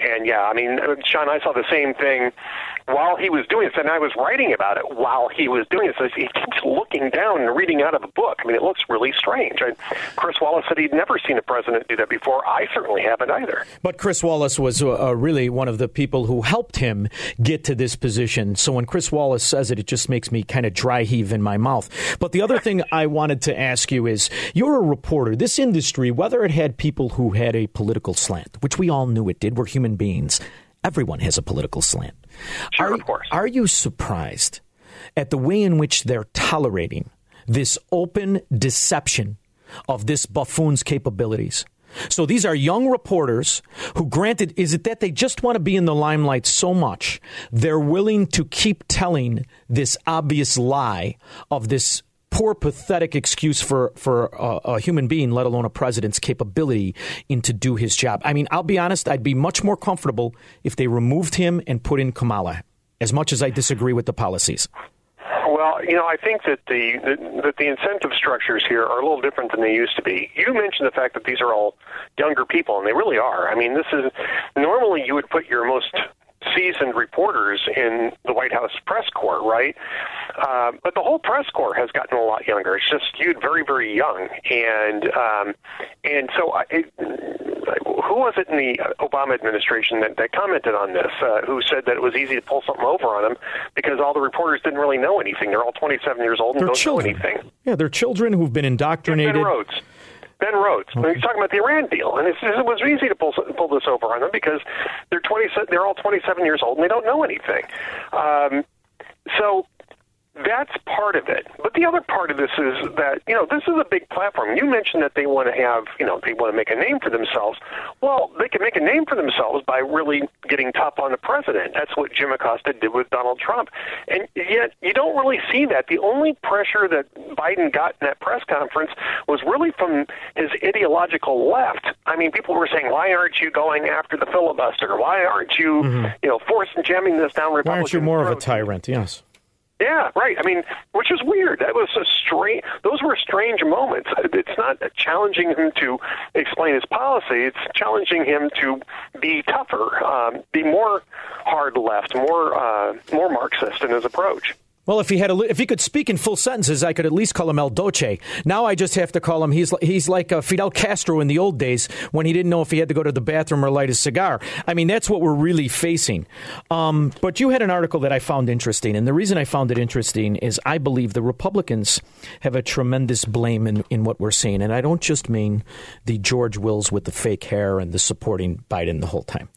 [SPEAKER 21] And yeah, I mean, Shaun, I saw the same thing while he was doing this, and I was writing about it while he was doing this. He keeps looking down and reading out of a book. I mean, it looks really strange. I, Chris Wallace said he'd never seen a president do that before. I certainly haven't either.
[SPEAKER 2] But Chris Wallace was uh, uh, really one of the people who helped him get to this position. So when Chris Wallace says it, it just makes me kind of dry heave in my mouth. But the other thing I wanted to ask you is you're a reporter. This industry, whether it had people who had a political slant, which we all knew it did, we're human beings. Everyone has a political slant.
[SPEAKER 21] Sure,
[SPEAKER 2] are,
[SPEAKER 21] of course.
[SPEAKER 2] Are you surprised at the way in which they're tolerating this open deception of this buffoon's capabilities? So these are young reporters who, granted, is it that they just want to be in the limelight so much, they're willing to keep telling this obvious lie of this poor, pathetic excuse for for a, a, human being, let alone a president's capability in to do his job. I mean, I'll be honest, I'd be much more comfortable if they removed him and put in Kamala. As much as I disagree with the policies.
[SPEAKER 21] Well, you know, I think that the, that the incentive structures here are a little different than they used to be. You mentioned the fact that these are all younger people, and they really are. I mean, this is normally you would put your most seasoned reporters in the White House press corps, right? Uh, but the whole press corps has gotten a lot younger. It's just skewed very, very young, and um, and so I, it, who was it in the Obama administration that, that commented on this? Uh, who said that it was easy to pull something over on them because all the reporters didn't really know anything. They're all 27 years old and
[SPEAKER 2] they're
[SPEAKER 21] don't
[SPEAKER 2] children.
[SPEAKER 21] know anything.
[SPEAKER 2] Yeah, they're children who've been indoctrinated.
[SPEAKER 21] Rhodes. Ben Rhodes. Okay. He's talking about the Iran deal, and it's, it was easy to pull pull this over on them because they're twenty. They're all twenty seven years old and they don't know anything. Um, so that's part of it. But the other part of this is that, you know, this is a big platform. You mentioned that they want to have, you know, they want to make a name for themselves. Well, they can make a name for themselves by really getting tough on the president. That's what Jim Acosta did with Donald Trump. And yet, you don't really see that. The only pressure that Biden got in that press conference was really from his ideological left. I mean, people were saying, why aren't you going after the filibuster? Why aren't you, mm-hmm. you know, forcing jamming this down Republican
[SPEAKER 2] Why aren't you more
[SPEAKER 21] throats?
[SPEAKER 2] of a tyrant? Yes.
[SPEAKER 21] Yeah, right. I mean, which is weird. That was a strange. Those were strange moments. It's not challenging him to explain his policy. It's challenging him to be tougher, um, be more hard left, more uh, more Marxist in his approach.
[SPEAKER 2] Well, if he had a, if he could speak in full sentences, I could at least call him El Doce. Now I just have to call him. He's he's like uh, Fidel Castro in the old days when he didn't know if he had to go to the bathroom or light a cigar. I mean, that's what we're really facing. Um, but you had an article that I found interesting, and the reason I found it interesting is I believe the Republicans have a tremendous blame in, in what we're seeing, and I don't just mean the George Wills with the fake hair and the supporting Biden the whole time.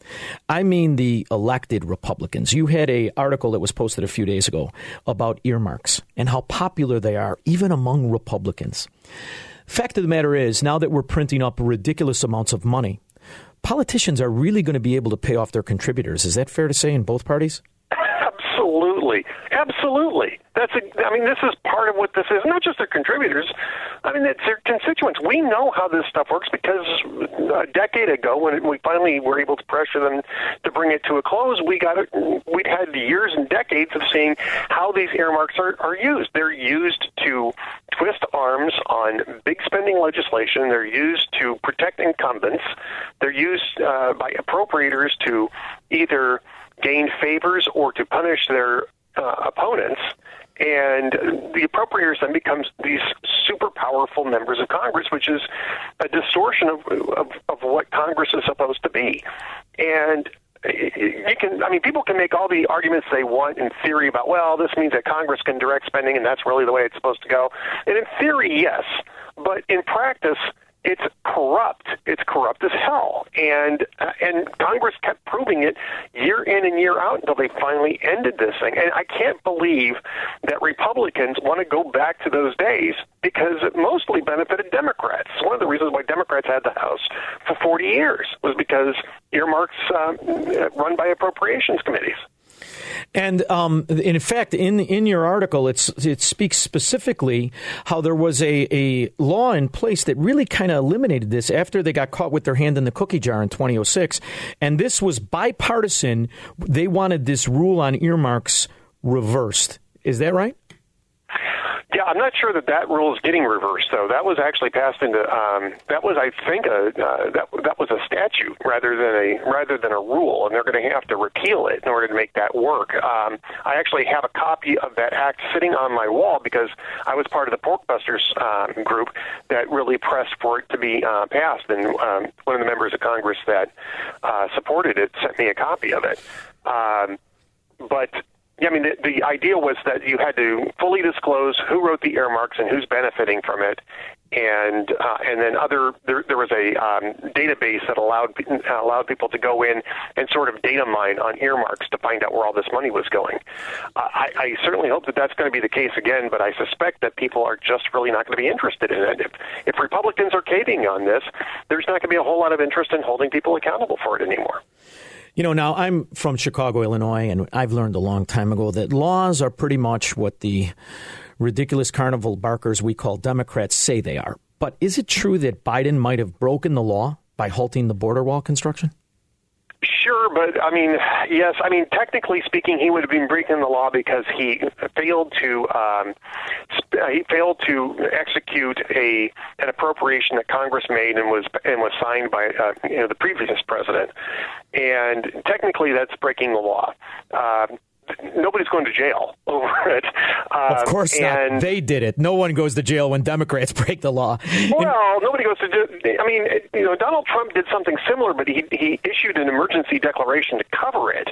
[SPEAKER 2] I mean the elected Republicans. You had a article that was posted a few days ago about earmarks and how popular they are, even among Republicans. Fact of the matter is, now that we're printing up ridiculous amounts of money, politicians are really going to be able to pay off their contributors. Is that fair to say in both parties?
[SPEAKER 21] Absolutely. That's a, I mean, this is part of what this is. Not just their contributors. I mean, it's their constituents. We know how this stuff works because a decade ago, when we finally were able to pressure them to bring it to a close, we got it. We'd had years and decades of seeing how these earmarks are, are used. They're used to twist arms on big spending legislation. They're used to protect incumbents. They're used uh, by appropriators to either gain favors or to punish their uh, opponents. And the appropriators then becomes these super powerful members of Congress, which is a distortion of, of, of what Congress is supposed to be. And you can i mean people can make all the arguments they want in theory about well this means that congress can direct spending and that's really the way it's supposed to go and in theory yes but in practice it's corrupt. It's corrupt as hell, and uh, and Congress kept proving it year in and year out until they finally ended this thing. And I can't believe that Republicans want to go back to those days because it mostly benefited Democrats. One of the reasons why Democrats had the House for 40 years was because earmarks uh, run by appropriations committees.
[SPEAKER 2] And um, in fact, in in your article, it's it speaks specifically how there was a, a law in place that really kind of eliminated this after they got caught with their hand in the cookie jar in 2006, and this was bipartisan. They wanted this rule on earmarks reversed. Is that right?
[SPEAKER 21] Yeah, I'm not sure that that rule is getting reversed. though. that was actually passed into um, that was, I think, a uh, that that was a statute rather than a rather than a rule, and they're going to have to repeal it in order to make that work. Um, I actually have a copy of that act sitting on my wall because I was part of the Porkbusters um, group that really pressed for it to be uh, passed, and um, one of the members of Congress that uh, supported it sent me a copy of it. Um, but yeah, I mean, the, the idea was that you had to fully disclose who wrote the earmarks and who's benefiting from it, and uh, and then other there, there was a um, database that allowed allowed people to go in and sort of data mine on earmarks to find out where all this money was going. Uh, I, I certainly hope that that's going to be the case again, but I suspect that people are just really not going to be interested in it. If, if Republicans are caving on this, there's not going to be a whole lot of interest in holding people accountable for it anymore.
[SPEAKER 2] You know, now I'm from Chicago, Illinois, and I've learned a long time ago that laws are pretty much what the ridiculous carnival barkers we call Democrats say they are. But is it true that Biden might have broken the law by halting the border wall construction?
[SPEAKER 21] But I mean, yes, I mean, technically speaking, he would have been breaking the law because he failed to um, uh, he failed to execute a an appropriation that Congress made and was and was signed by uh, you know the previous president, and technically that's breaking the law. Uh, nobody's going to jail over it.
[SPEAKER 2] of
[SPEAKER 21] Um,
[SPEAKER 2] course
[SPEAKER 21] and
[SPEAKER 2] not. They did it. No one goes to jail when Democrats break the law.
[SPEAKER 21] Well, nobody goes to. Do, I mean, you know, Donald Trump did something similar, but he he issued an emergency declaration to cover it.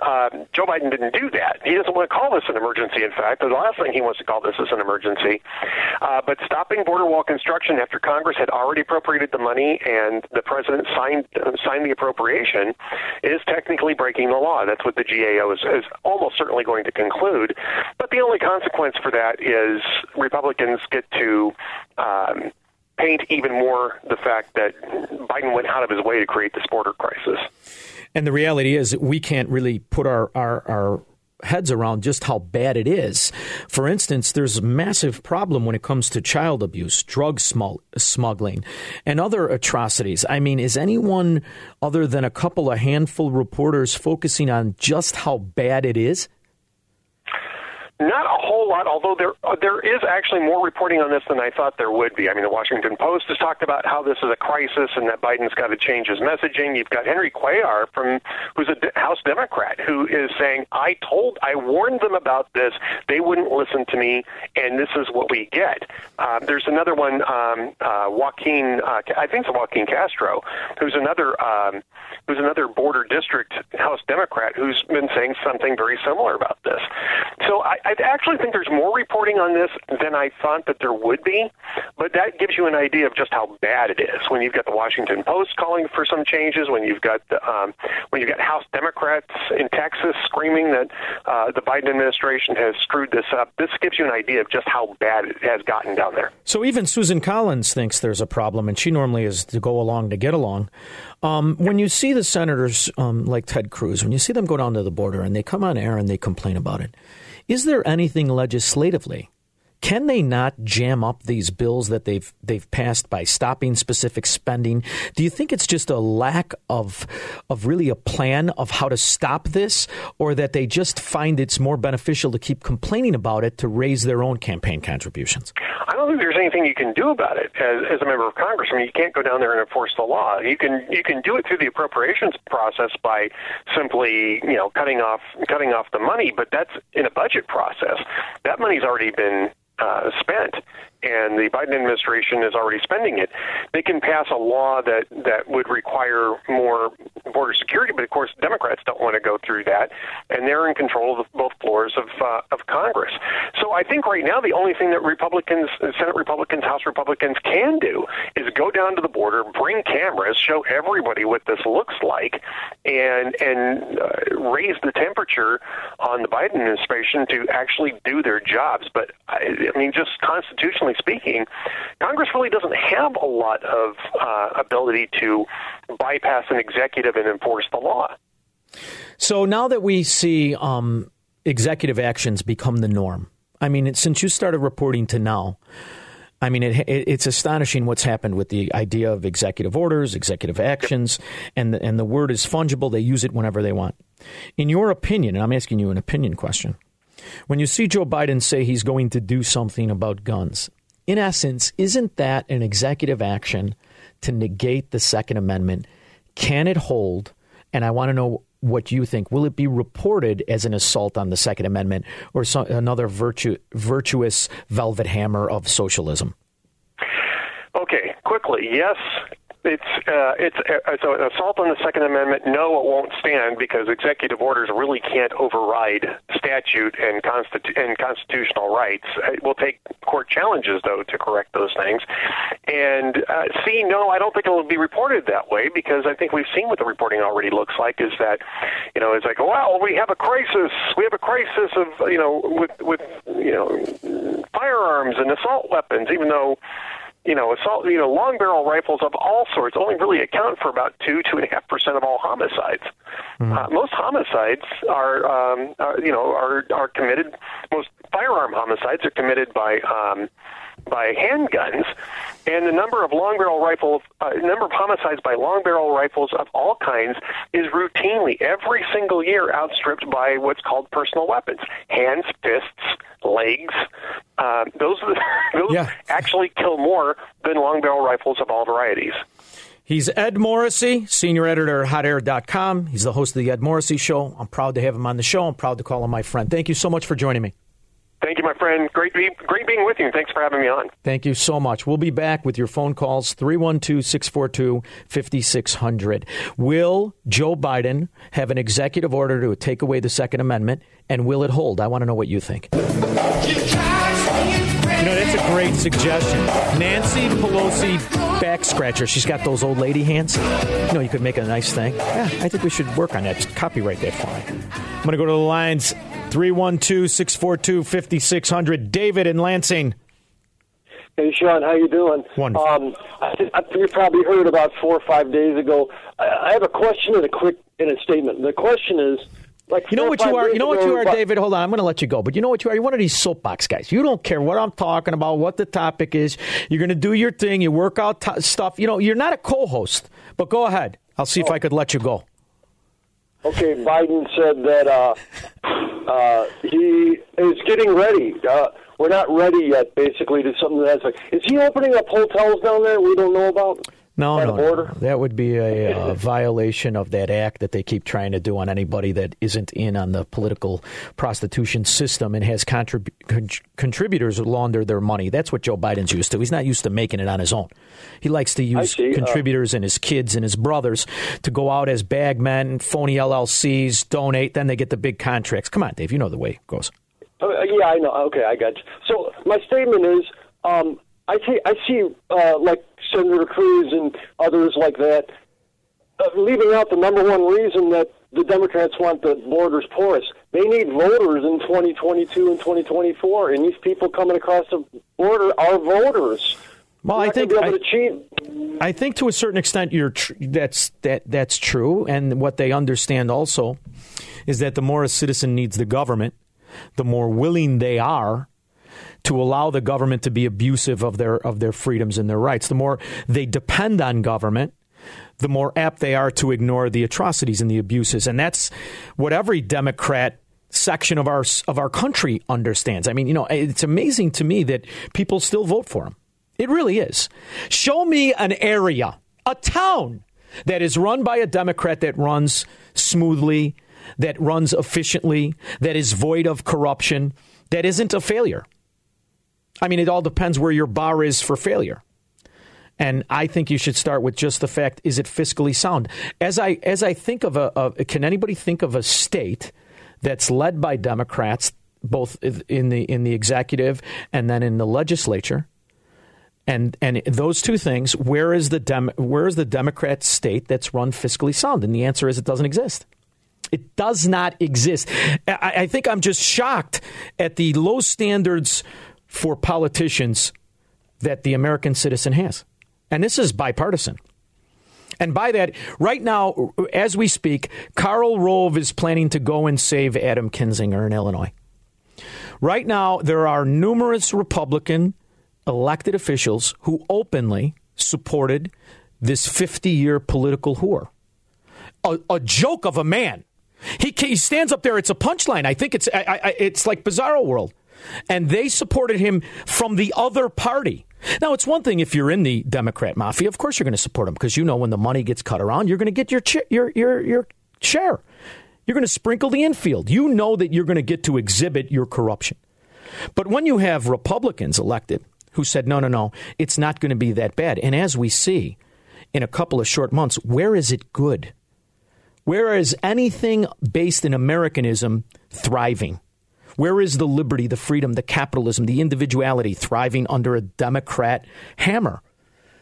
[SPEAKER 21] Um, Joe Biden didn't do that. He doesn't want to call this an emergency. In fact, the last thing he wants to call this is an emergency. Uh, but stopping border wall construction after Congress had already appropriated the money and the president signed uh, signed the appropriation is technically breaking the law. That's what the GAO is, is almost certainly going to conclude. But the only consequence for that is Republicans get to. Um, paint even more the fact that Biden went out of his way to create this border crisis.
[SPEAKER 2] And the reality is, we can't really put our, our, our heads around just how bad it is. For instance, there's a massive problem when it comes to child abuse, drug smug- smuggling, and other atrocities. I mean, is anyone other than a couple, of handful reporters focusing on just how bad it is?
[SPEAKER 21] Not a whole lot, although there uh, there is actually more reporting on this than I thought there would be. I mean, the Washington Post has talked about how this is a crisis and that Biden's got to change his messaging. You've got Henry Cuellar from who's a House Democrat who is saying, "I told, I warned them about this. They wouldn't listen to me, and this is what we get." Um, there's another one, um, uh, Joaquin, uh, I think it's Joaquin Castro, who's another um, who's another border district House Democrat who's been saying something very similar about this. So I, I actually think there's more reporting on this than I thought that there would be, but that gives you an idea of just how bad it is. When you've got the Washington Post calling for some changes, when you've got the, um, when you've got House Democrats in Texas screaming that uh, the Biden administration has screwed this up, this gives you an idea of just how bad it has gotten down there.
[SPEAKER 2] So even Susan Collins thinks there's a problem, and she normally is to go along to get along. Um, when you see the senators um, like Ted Cruz, when you see them go down to the border and they come on air and they complain about it, is there anything legislatively? Can they not jam up these bills that they've they've passed by stopping specific spending? Do you think it's just a lack of of really a plan of how to stop this, or that they just find it's more beneficial to keep complaining about it to raise their own campaign contributions?
[SPEAKER 21] I don't think there's anything you can do about it as, as a member of Congress. I mean, you can't go down there and enforce the law. You can you can do it through the appropriations process by simply you know cutting off cutting off the money, but that's in a budget process. That money's already been uh, spent, and the Biden administration is already spending it. They can pass a law that that would require more border security, but of course, Democrats don't want to go through that, and they're in control of both floors of uh, of Congress. So I think right now the only thing that Republicans, Senate Republicans, House Republicans can do is go down to the border, bring cameras, show everybody what this looks like, and and uh, raise the temperature on the Biden administration to actually do their jobs. But I, I mean, just constitutionally speaking, Congress really doesn't have a lot of uh, ability to bypass an executive and enforce the law.
[SPEAKER 2] So now that we see um, executive actions become the norm, I mean, it, since you started reporting to now, I mean, it, it, it's astonishing what's happened with the idea of executive orders, executive actions, and the, and the word is fungible. They use it whenever they want. In your opinion, and I'm asking you an opinion question, When you see Joe Biden say he's going to do something about guns, in essence, isn't that an executive action to negate the Second Amendment? Can it hold? And I want to know what you think. Will it be reported as an assault on the Second Amendment or some, another virtu- virtuous velvet hammer of socialism?
[SPEAKER 21] Okay, quickly, yes. It's uh, it's uh, so an assault on the Second Amendment. No, it won't stand because executive orders really can't override statute and, constitu- and constitutional rights. It will take court challenges though to correct those things. And uh, C, no, I don't think it will be reported that way because I think we've seen what the reporting already looks like. Is that you know it's like well we have a crisis, we have a crisis of you know with with you know firearms and assault weapons, even though you know, assault, you know, long barrel rifles of all sorts only really account for about two, two and a half percent of all homicides. Mm-hmm. Uh, most homicides are, um, are, you know, are are committed. Most firearm homicides are committed by um, by handguns, and the number of long barrel rifles, uh, number of homicides by long barrel rifles of all kinds is routinely every single year outstripped by what's called personal weapons, hands, fists, legs. Uh, those those
[SPEAKER 2] Yeah.
[SPEAKER 21] actually kill more than long barrel rifles of all varieties.
[SPEAKER 2] He's Ed Morrissey, senior editor at hotair.com. He's the host of the Ed Morrissey Show. I'm proud to have him on the show. I'm proud to call him my friend. Thank you so much for joining me.
[SPEAKER 21] Thank you, my friend. Great, be, great being with you. Thanks for having me on.
[SPEAKER 2] Thank you so much. We'll be back with your phone calls 312 642 5600. Will Joe Biden have an executive order to take away the Second Amendment, and will it hold? I want to know what you think. You know, that's a great suggestion. Nancy Pelosi back scratcher. She's got those old lady hands. You know, you could make a nice thing. Yeah, I think we should work on that. Just copyright that for me. I'm going to go to the lines 312 642 5600. David in Lansing.
[SPEAKER 22] Hey Shaun, how you doing?
[SPEAKER 2] Wonderful.
[SPEAKER 22] Um, I, I, you probably heard about four or five days ago. I, I have a question and a quick in a statement. The question is, like,
[SPEAKER 2] You know what you are? You know what you are, David? Hold on. I'm going to let you go. But you know what you are? You're one of these soapbox guys. You don't care what I'm talking about, what the topic is. You're going to do your thing. You work out t- stuff. You know, you're not a co host. But go ahead. I'll see if I could let you go.
[SPEAKER 22] Okay, Biden said that uh, uh, he is getting ready. Uh, we're not ready yet, basically, to something that's like. Is he opening up hotels down there we don't know about?
[SPEAKER 2] No, no, no. That would be a uh, violation of that act that they keep trying to do on anybody that isn't in on the political prostitution system and has contrib- con- contributors launder their money. That's what Joe Biden's used to. He's not used to making it on his own. He likes to use
[SPEAKER 22] uh,
[SPEAKER 2] contributors and his kids and his brothers to go out as bagmen, phony LLCs, donate, then they get the big contracts. Come on, Dave, you know the way it goes.
[SPEAKER 22] Uh, yeah, I know. Okay, I got you. So my statement is, um, I see, I see, uh, like Senator Cruz and others like that, uh, leaving out the number one reason that the Democrats want the borders porous. They need voters in 2022 and 2024, and these people coming across the border are voters.
[SPEAKER 2] Well, I think I-
[SPEAKER 22] to.
[SPEAKER 2] I think to a certain extent you're tr- that's that that's true, and what they understand also is that the more a citizen needs the government, the more willing they are to allow the government to be abusive of their of their freedoms and their rights. The more they depend on government, the more apt they are to ignore the atrocities and the abuses, and that's what every Democrat section of our of our country understands. I mean, you know, it's amazing to me that people still vote for him. It really is. Show me an area, a town that is run by a Democrat that runs smoothly, that runs efficiently, that is void of corruption, that isn't a failure. I mean, it all depends where your bar is for failure. And I think you should start with just the fact: is it fiscally sound? As I as I think of a, can anybody think of a state that's led by Democrats, both in the in the executive and then in the legislature? And and those two things, where is the Dem, where is the Democrat state that's run fiscally sound? And the answer is it doesn't exist. It does not exist. I, I think I'm just shocked at the low standards for politicians that the American citizen has. And this is bipartisan. And by that, right now, as we speak, Karl Rove is planning to go and save Adam Kinzinger in Illinois. Right now, there are numerous Republican elected officials who openly supported this 50 year political whore. A, a joke of a man. He, he stands up there. It's a punchline. I think it's I, I, it's like Bizarro World, and they supported him from the other party. Now it's one thing if you're in the Democrat mafia. Of course you're going to support him because you know when the money gets cut around, you're going to get your your your your share. You're going to sprinkle the infield. You know that you're going to get to exhibit your corruption. But when you have Republicans elected who said, no, no, no, it's not going to be that bad. And as we see in a couple of short months, where is it good? Where is anything based in Americanism thriving? Where is the liberty, the freedom, the capitalism, the individuality thriving under a Democrat hammer?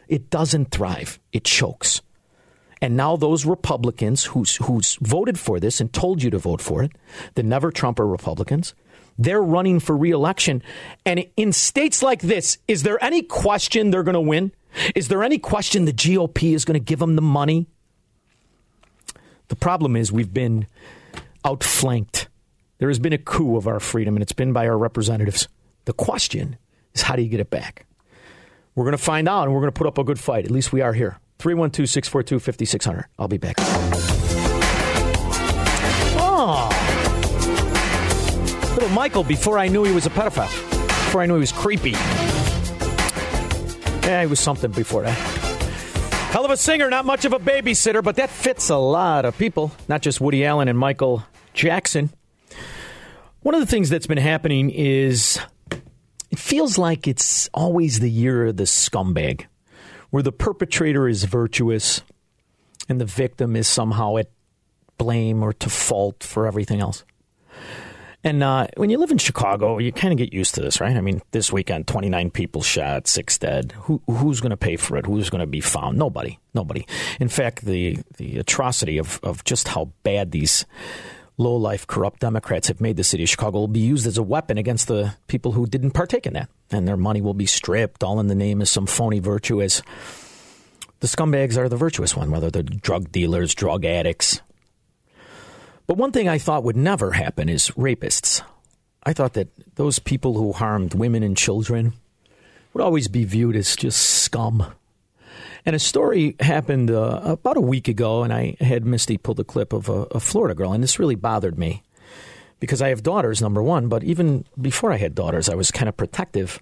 [SPEAKER 2] It doesn't thrive, it chokes. And now those Republicans who's, who's voted for this and told you to vote for it, the never Trumper Republicans, they're running for reelection. And in states like this, is there any question they're going to win? Is there any question the GOP is going to give them the money? The problem is we've been outflanked. There has been a coup of our freedom, and it's been by our representatives. The question is how do you get it back? We're going to find out, and we're going to put up a good fight. At least we are here. 312 642 5600. I'll be back. Oh. Little Michael before I knew he was a pedophile, before I knew he was creepy. Yeah, he was something before that. Hell of a singer, not much of a babysitter, but that fits a lot of people, not just Woody Allen and Michael Jackson. One of the things that's been happening is it feels like it's always the year of the scumbag, where the perpetrator is virtuous and the victim is somehow at blame or to fault for everything else. And uh, when you live in Chicago, you kind of get used to this, right? I mean, this weekend, 29 people shot, six dead. Who, who's going to pay for it? Who's going to be found? Nobody. Nobody. In fact, the, the atrocity of, of just how bad these low life, corrupt Democrats have made the city of Chicago will be used as a weapon against the people who didn't partake in that. And their money will be stripped, all in the name of some phony virtue. As the scumbags are the virtuous one, whether they're drug dealers, drug addicts, but one thing I thought would never happen is rapists. I thought that those people who harmed women and children would always be viewed as just scum. And a story happened uh, about a week ago, and I had Misty pull the clip of a, a Florida girl, and this really bothered me because I have daughters, number one, but even before I had daughters, I was kind of protective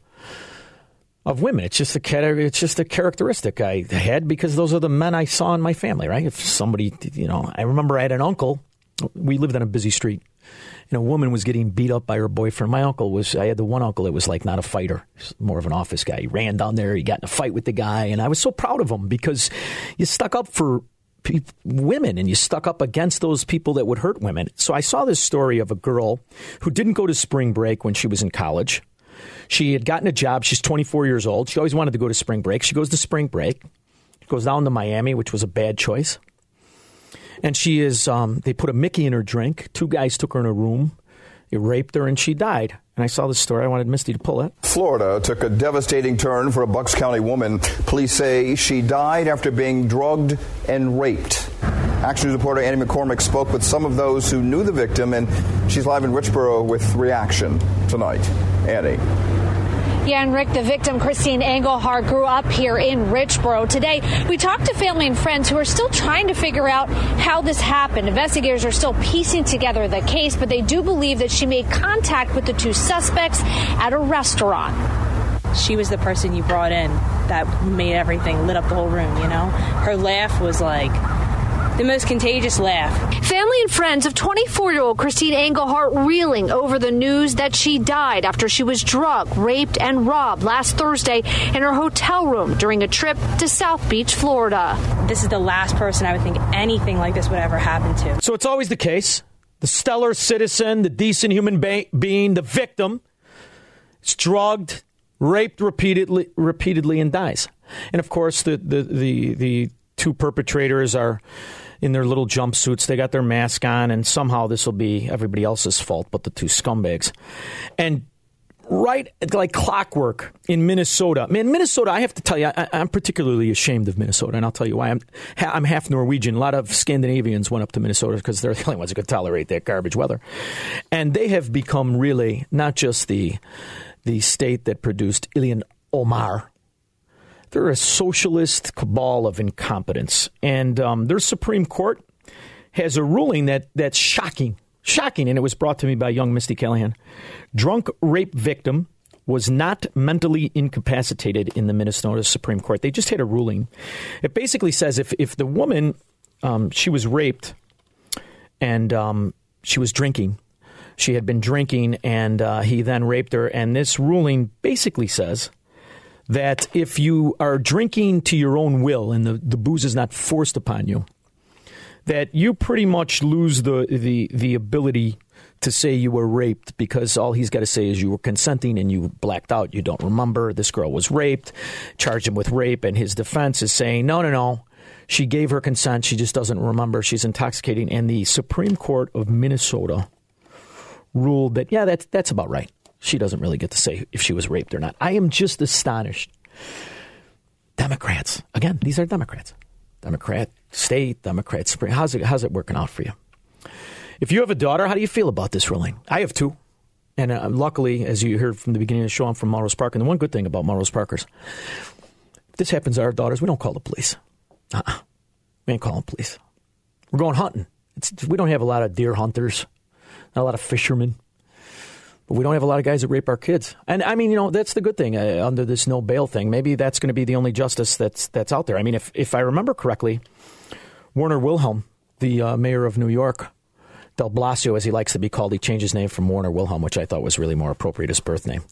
[SPEAKER 2] of women. It's just a it's just a characteristic I had because those are the men I saw in my family, right? If somebody, you know, I remember I had an uncle we lived on a busy street and a woman was getting beat up by her boyfriend. My uncle was, I had the one uncle that was like not a fighter, more of an office guy. He ran down there, he got in a fight with the guy, and I was so proud of him because you stuck up for pe- women and you stuck up against those people that would hurt women. So I saw this story of a girl who didn't go to spring break when she was in college. She had gotten a job. She's 24 years old. She always wanted to go to spring break. She goes to spring break, goes down to Miami, which was a bad choice. And she is, um, they put a Mickey in her drink. Two guys took her in a room, they raped her, and she died. And I saw this story. I wanted Misty to pull it.
[SPEAKER 23] Florida took a devastating turn for a Bucks County woman. Police say she died after being drugged and raped. Action reporter Annie McCormick spoke with some of those who knew the victim, and she's live in Richboro with reaction tonight. Annie.
[SPEAKER 24] Yeah, and Rick, the victim, Christine Engelhardt, grew up here in Richboro. Today, we talked to family and friends who are still trying to figure out how this happened. Investigators are still piecing together the case, but they do believe that she made contact with the two suspects at a restaurant.
[SPEAKER 25] She was the person you brought in that made everything, lit up the whole room, you know? Her laugh was like the most contagious laugh.
[SPEAKER 24] Family and friends of 24 year old Christine Engelhardt reeling over the news that she died after she was drugged, raped, and robbed last Thursday in her hotel room during a trip to South Beach, Florida.
[SPEAKER 25] This is the last person I would think anything like this would ever happen to.
[SPEAKER 2] So it's always the case. The stellar citizen, the decent human be- being, the victim, is drugged, raped repeatedly, repeatedly, and dies. And of course, the, the, the, the two perpetrators are in their little jumpsuits. They got their mask on, and somehow this will be everybody else's fault but the two scumbags. And right like clockwork in Minnesota. Man, Minnesota, I have to tell you, I, am particularly ashamed of Minnesota, and I'll tell you why. I'm, I'm half Norwegian. A lot of Scandinavians went up to Minnesota because they're the only ones who could tolerate that garbage weather. And they have become really not just the, the state that produced Ilhan Omar, they're a socialist cabal of incompetence. And um, their Supreme Court has a ruling that that's shocking, shocking, and it was brought to me by young Misty Callahan. Drunk rape victim was not mentally incapacitated in the Minnesota Supreme Court. They just had a ruling. It basically says if if the woman um, she was raped and um, she was drinking. She had been drinking, and uh, he then raped her. And this ruling basically says that if you are drinking to your own will and the, the booze is not forced upon you, that you pretty much lose the, the, the ability to say you were raped because all he's got to say is you were consenting and you blacked out. You don't remember. This girl was raped, Charge him with rape, and his defense is saying, no, no, no. She gave her consent. She just doesn't remember. She's intoxicating. And the Supreme Court of Minnesota ruled that, yeah, that's, that's about right. She doesn't really get to say if she was raped or not. I am just astonished. Democrats, again, these are Democrats. Democrat state, Democrat Supreme. How's it, how's it working out for you? If you have a daughter, how do you feel about this ruling? I have two. And uh, luckily, as you heard from the beginning of the show, I'm from Melrose Park. And the one good thing about Melrose Parkers, if this happens to our daughters, we don't call the police. Uh-uh. We ain't calling police. We're going hunting. It's, we don't have a lot of deer hunters, not a lot of fishermen. We don't have a lot of guys that rape our kids. And I mean, you know, that's the good thing uh, under this no bail thing. Maybe that's going to be the only justice that's that's out there. I mean, if if I remember correctly, Warren Wilhelm, the uh, mayor of New York, Del Blasio, as he likes to be called, he changed his name from Warren Wilhelm, which I thought was really more appropriate, his birth name.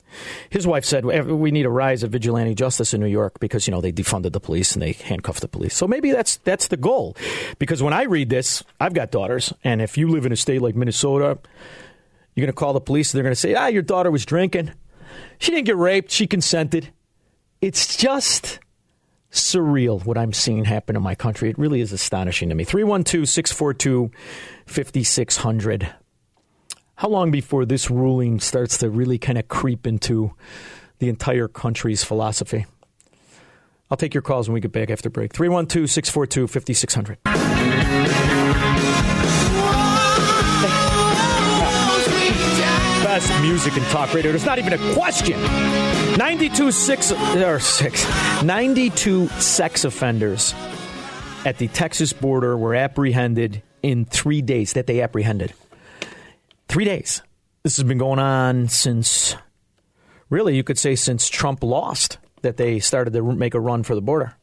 [SPEAKER 2] His wife said, We need a rise of vigilante justice in New York because, you know, they defunded the police and they handcuffed the police. So maybe that's, that's the goal. Because when I read this, I've got daughters, and if you live in a state like Minnesota, you're going to call the police, they're going to say, Ah, your daughter was drinking. She didn't get raped, she consented. It's just surreal what I'm seeing happen in my country. It really is astonishing to me. 312 642 5600. How long before this ruling starts to really kind of creep into the entire country's philosophy? I'll take your calls when we get back after break. 312 642 5600. Best music and talk radio. There's not even a question. 92 six or six 92 sex offenders at the Texas border were apprehended in three days that they apprehended. Three days. This has been going on since, really, you could say since Trump lost, that they started to make a run for the border.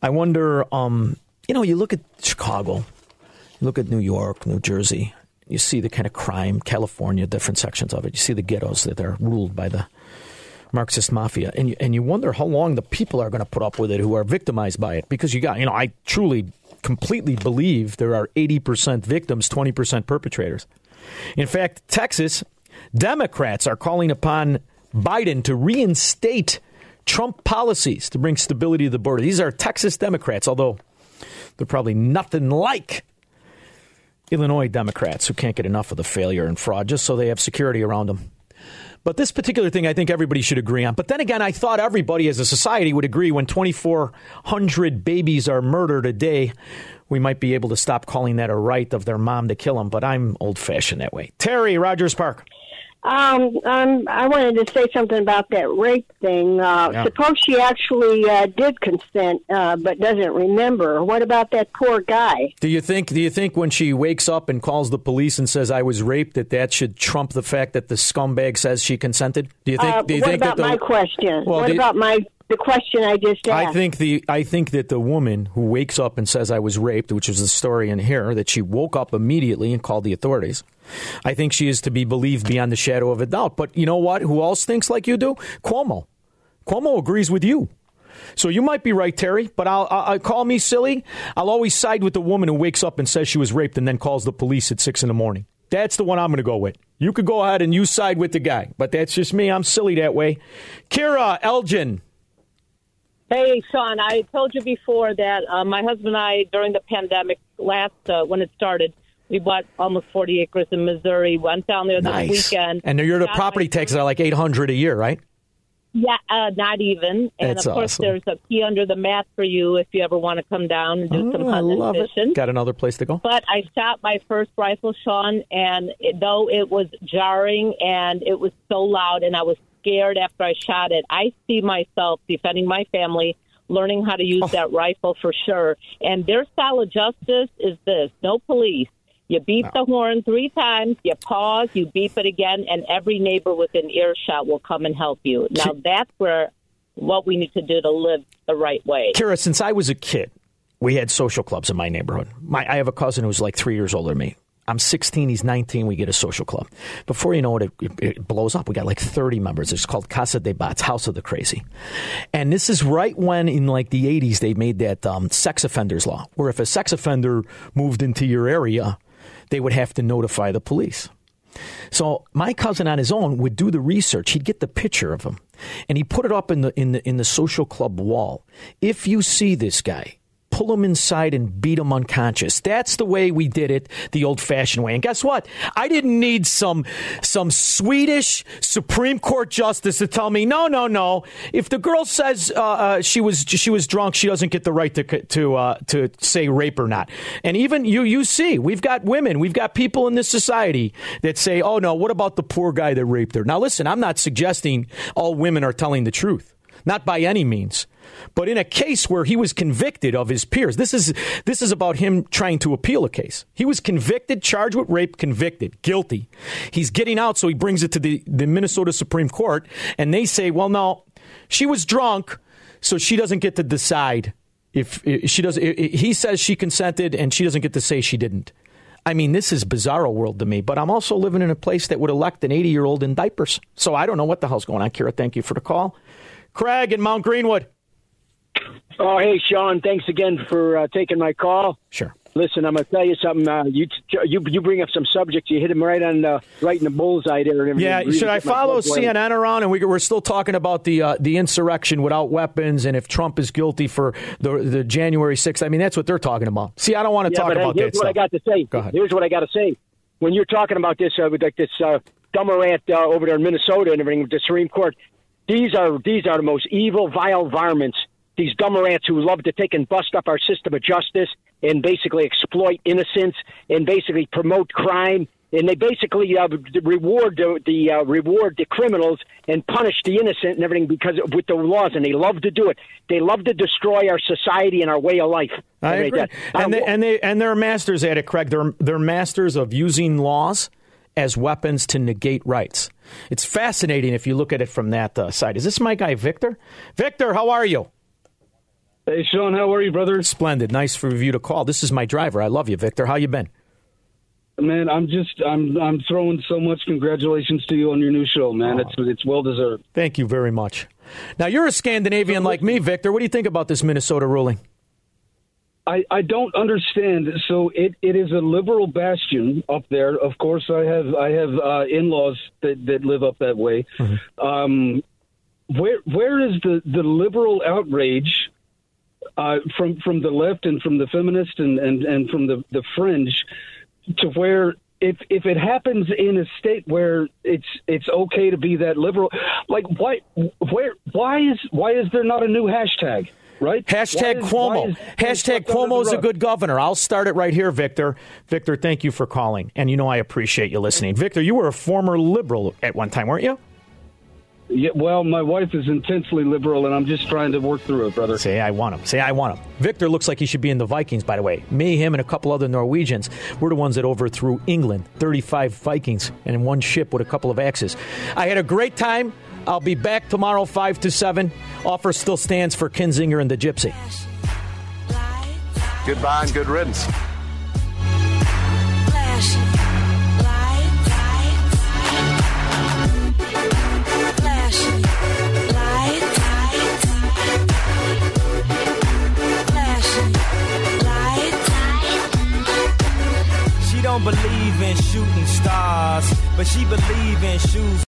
[SPEAKER 2] I wonder, um, you know, you look at Chicago, you look at New York, New Jersey, you see the kind of crime, California, different sections of it. You see the ghettos that are ruled by the Marxist mafia, and you, and you wonder how long the people are going to put up with it who are victimized by it. Because you got, you know, I truly, completely believe there are 80% victims, 20% perpetrators. In fact, Texas Democrats are calling upon Biden to reinstate Trump policies to bring stability to the border. These are Texas Democrats, although they're probably nothing like Illinois Democrats who can't get enough of the failure and fraud just so they have security around them. But this particular thing, I think everybody should agree on. But then again, I thought everybody as a society would agree when 2,400 babies are murdered a day, we might be able to stop calling that a right of their mom to kill them. But I'm old fashioned that way. Terry, Rogers Park.
[SPEAKER 26] Um, um, I wanted to say something about that rape thing. Uh,
[SPEAKER 2] Yeah.
[SPEAKER 26] Suppose she actually uh, did consent, uh, but doesn't remember. What about that poor guy?
[SPEAKER 2] Do you think? Do you think when she wakes up and calls the police and says I was raped, that that should trump the fact that the scumbag says she consented? Do you think?
[SPEAKER 26] uh,
[SPEAKER 2] do you
[SPEAKER 26] what
[SPEAKER 2] think
[SPEAKER 26] about
[SPEAKER 2] that the,
[SPEAKER 26] my question?
[SPEAKER 2] Well,
[SPEAKER 26] what
[SPEAKER 2] you-
[SPEAKER 26] about my the question I just asked?
[SPEAKER 2] I think the I think that the woman who wakes up and says I was raped, which is the story in here, that she woke up immediately and called the authorities. I think she is to be believed beyond the shadow of a doubt. But you know what? Who else thinks like you do? Cuomo. Cuomo agrees with you. So you might be right, Terry, but I'll, I'll, call me silly. I'll always side with the woman who wakes up and says she was raped and then calls the police at six in the morning. That's the one I'm going to go with. You could go ahead and you side with the guy, but that's just me. I'm silly that way. Kira Elgin.
[SPEAKER 27] Hey, Shaun, I told you before that uh, my husband and I, during the pandemic last, uh, when it started, we bought almost 40 acres in Missouri, went down there
[SPEAKER 2] Nice.
[SPEAKER 27] this weekend.
[SPEAKER 2] And you're the property taxes are like eight hundred a year, right?
[SPEAKER 27] Yeah, uh, not even. And
[SPEAKER 2] That's
[SPEAKER 27] of course,
[SPEAKER 2] awesome.
[SPEAKER 27] there's a key under the mat for you if you ever want to come down and do some
[SPEAKER 2] Oh, I love
[SPEAKER 27] and
[SPEAKER 2] it. Got another place to go.
[SPEAKER 27] But I shot my first rifle, Shaun, and it, though it was jarring and it was so loud, and I was scared after I shot it, I see myself defending my family learning how to use that rifle for sure. And their style of justice is this: no police. You beep the horn three times, you pause, you beep it again, and every neighbor within earshot will come and help you. Now that's where what we need to do to live the right way.
[SPEAKER 2] Kara, since I was a kid, we had social clubs in my neighborhood. My, I have a cousin who's like three years older than me. I'm 16, he's 19, we get a social club. Before you know it, it, it blows up. We got like 30 members. It's called Casa de Bats, House of the Crazy. And this is right when, in like the 80s, they made that um, sex offenders law, where if a sex offender moved into your area, they would have to notify the police. So my cousin on his own would do the research. He'd get the picture of him, and he put it up in the in the in the social club wall. If you see this guy, pull them inside and beat them unconscious. That's the way we did it, the old-fashioned way. And guess what? I didn't need some some Swedish Supreme Court justice to tell me, no, no, no. If the girl says uh, uh, she was she was drunk, she doesn't get the right to to uh, to say rape or not. And even you you see, we've got women, we've got people in this society that say, oh no, what about the poor guy that raped her? Now listen, I'm not suggesting all women are telling the truth, not by any means. But in a case where he was convicted of his peers, this is this is about him trying to appeal a case. He was convicted, charged with rape, convicted, guilty. He's getting out, so he brings it to the, the Minnesota Supreme Court, and they say, well, no, she was drunk, so she doesn't get to decide if, if she does. If he says she consented, and she doesn't get to say she didn't. I mean, this is bizarro world to me, but I'm also living in a place that would elect an 80 year old in diapers. So I don't know what the hell's going on. Kira, thank you for the call. Craig in Mount Greenwood.
[SPEAKER 17] Oh, hey, Shaun. Thanks again for uh, taking my call.
[SPEAKER 2] Sure.
[SPEAKER 17] Listen, I'm gonna tell you something. Uh, you you you bring up some subjects. You hit him right on the right in the bullseye there.
[SPEAKER 2] Yeah,
[SPEAKER 17] Really
[SPEAKER 2] should I follow. CNN around? And we, we're still talking about the uh, the insurrection without weapons, and if Trump is guilty for the the January 6th. I mean, that's what they're talking about. See, I don't want to
[SPEAKER 17] Yeah,
[SPEAKER 2] talk
[SPEAKER 17] but
[SPEAKER 2] about
[SPEAKER 17] here's
[SPEAKER 2] that
[SPEAKER 17] what I got to say.
[SPEAKER 2] Go ahead.
[SPEAKER 17] Here's what I got to say. When you're talking about this, uh, with like this uh, dumber uh, over there in Minnesota and everything with the Supreme Court, these are these are the most evil, vile varmints. These dumber ants who love to take and bust up our system of justice and basically exploit innocence and basically promote crime. And they basically uh, reward the, the uh, reward the criminals and punish the innocent and everything because with the laws, and they love to do it. They love to destroy our society and our way of life.
[SPEAKER 2] I agree.
[SPEAKER 17] like.
[SPEAKER 2] And
[SPEAKER 17] Uh,
[SPEAKER 2] they, and they and they're masters at it, Craig. They're they're masters of using laws as weapons to negate rights. It's fascinating if you look at it from that uh, side. Is this my guy Victor? Victor, how are you?
[SPEAKER 28] Hey Shaun, how are you, brother?
[SPEAKER 2] Splendid. Nice for you to call. This is my driver. I love you, Victor. How you been?
[SPEAKER 28] Man, I'm just I'm I'm throwing so much congratulations to you on your new show, man. It's it's well deserved.
[SPEAKER 2] Thank you very much. Now you're a Scandinavian like me, Victor. What do you think about this Minnesota ruling?
[SPEAKER 28] I, I don't understand. So it, it is a liberal bastion up there. Of course, I have I have uh, in laws that, that live up that way. Um, where where is the, the liberal outrage uh, from from the left and from the feminist and, and, and from the, the fringe to where if if it happens in a state where it's it's okay to be that liberal, like why where why is why is there not a new hashtag? Right?
[SPEAKER 2] Hashtag
[SPEAKER 28] Why is-
[SPEAKER 2] Cuomo.
[SPEAKER 28] is-
[SPEAKER 2] Hashtag
[SPEAKER 28] swept under
[SPEAKER 2] Cuomo's a good governor. I'll start it right here, Victor. Victor, thank you for calling. And you know I appreciate you listening. Victor, you were a former liberal at one time, weren't you?
[SPEAKER 28] Yeah, well, my wife is intensely liberal, and I'm just trying to work through it, brother.
[SPEAKER 2] Say I want him. Say I want him. Victor looks like he should be in the Vikings, by the way. Me, him, and a couple other Norwegians. We're the ones that overthrew England. 35 Vikings and in one ship with a couple of axes. I had a great time. I'll be back tomorrow, 5 to 7. Offer still stands for Kinzinger and the Gypsy.
[SPEAKER 29] Goodbye and good riddance.
[SPEAKER 30] Don't believe in shooting stars, but she believe in shoes.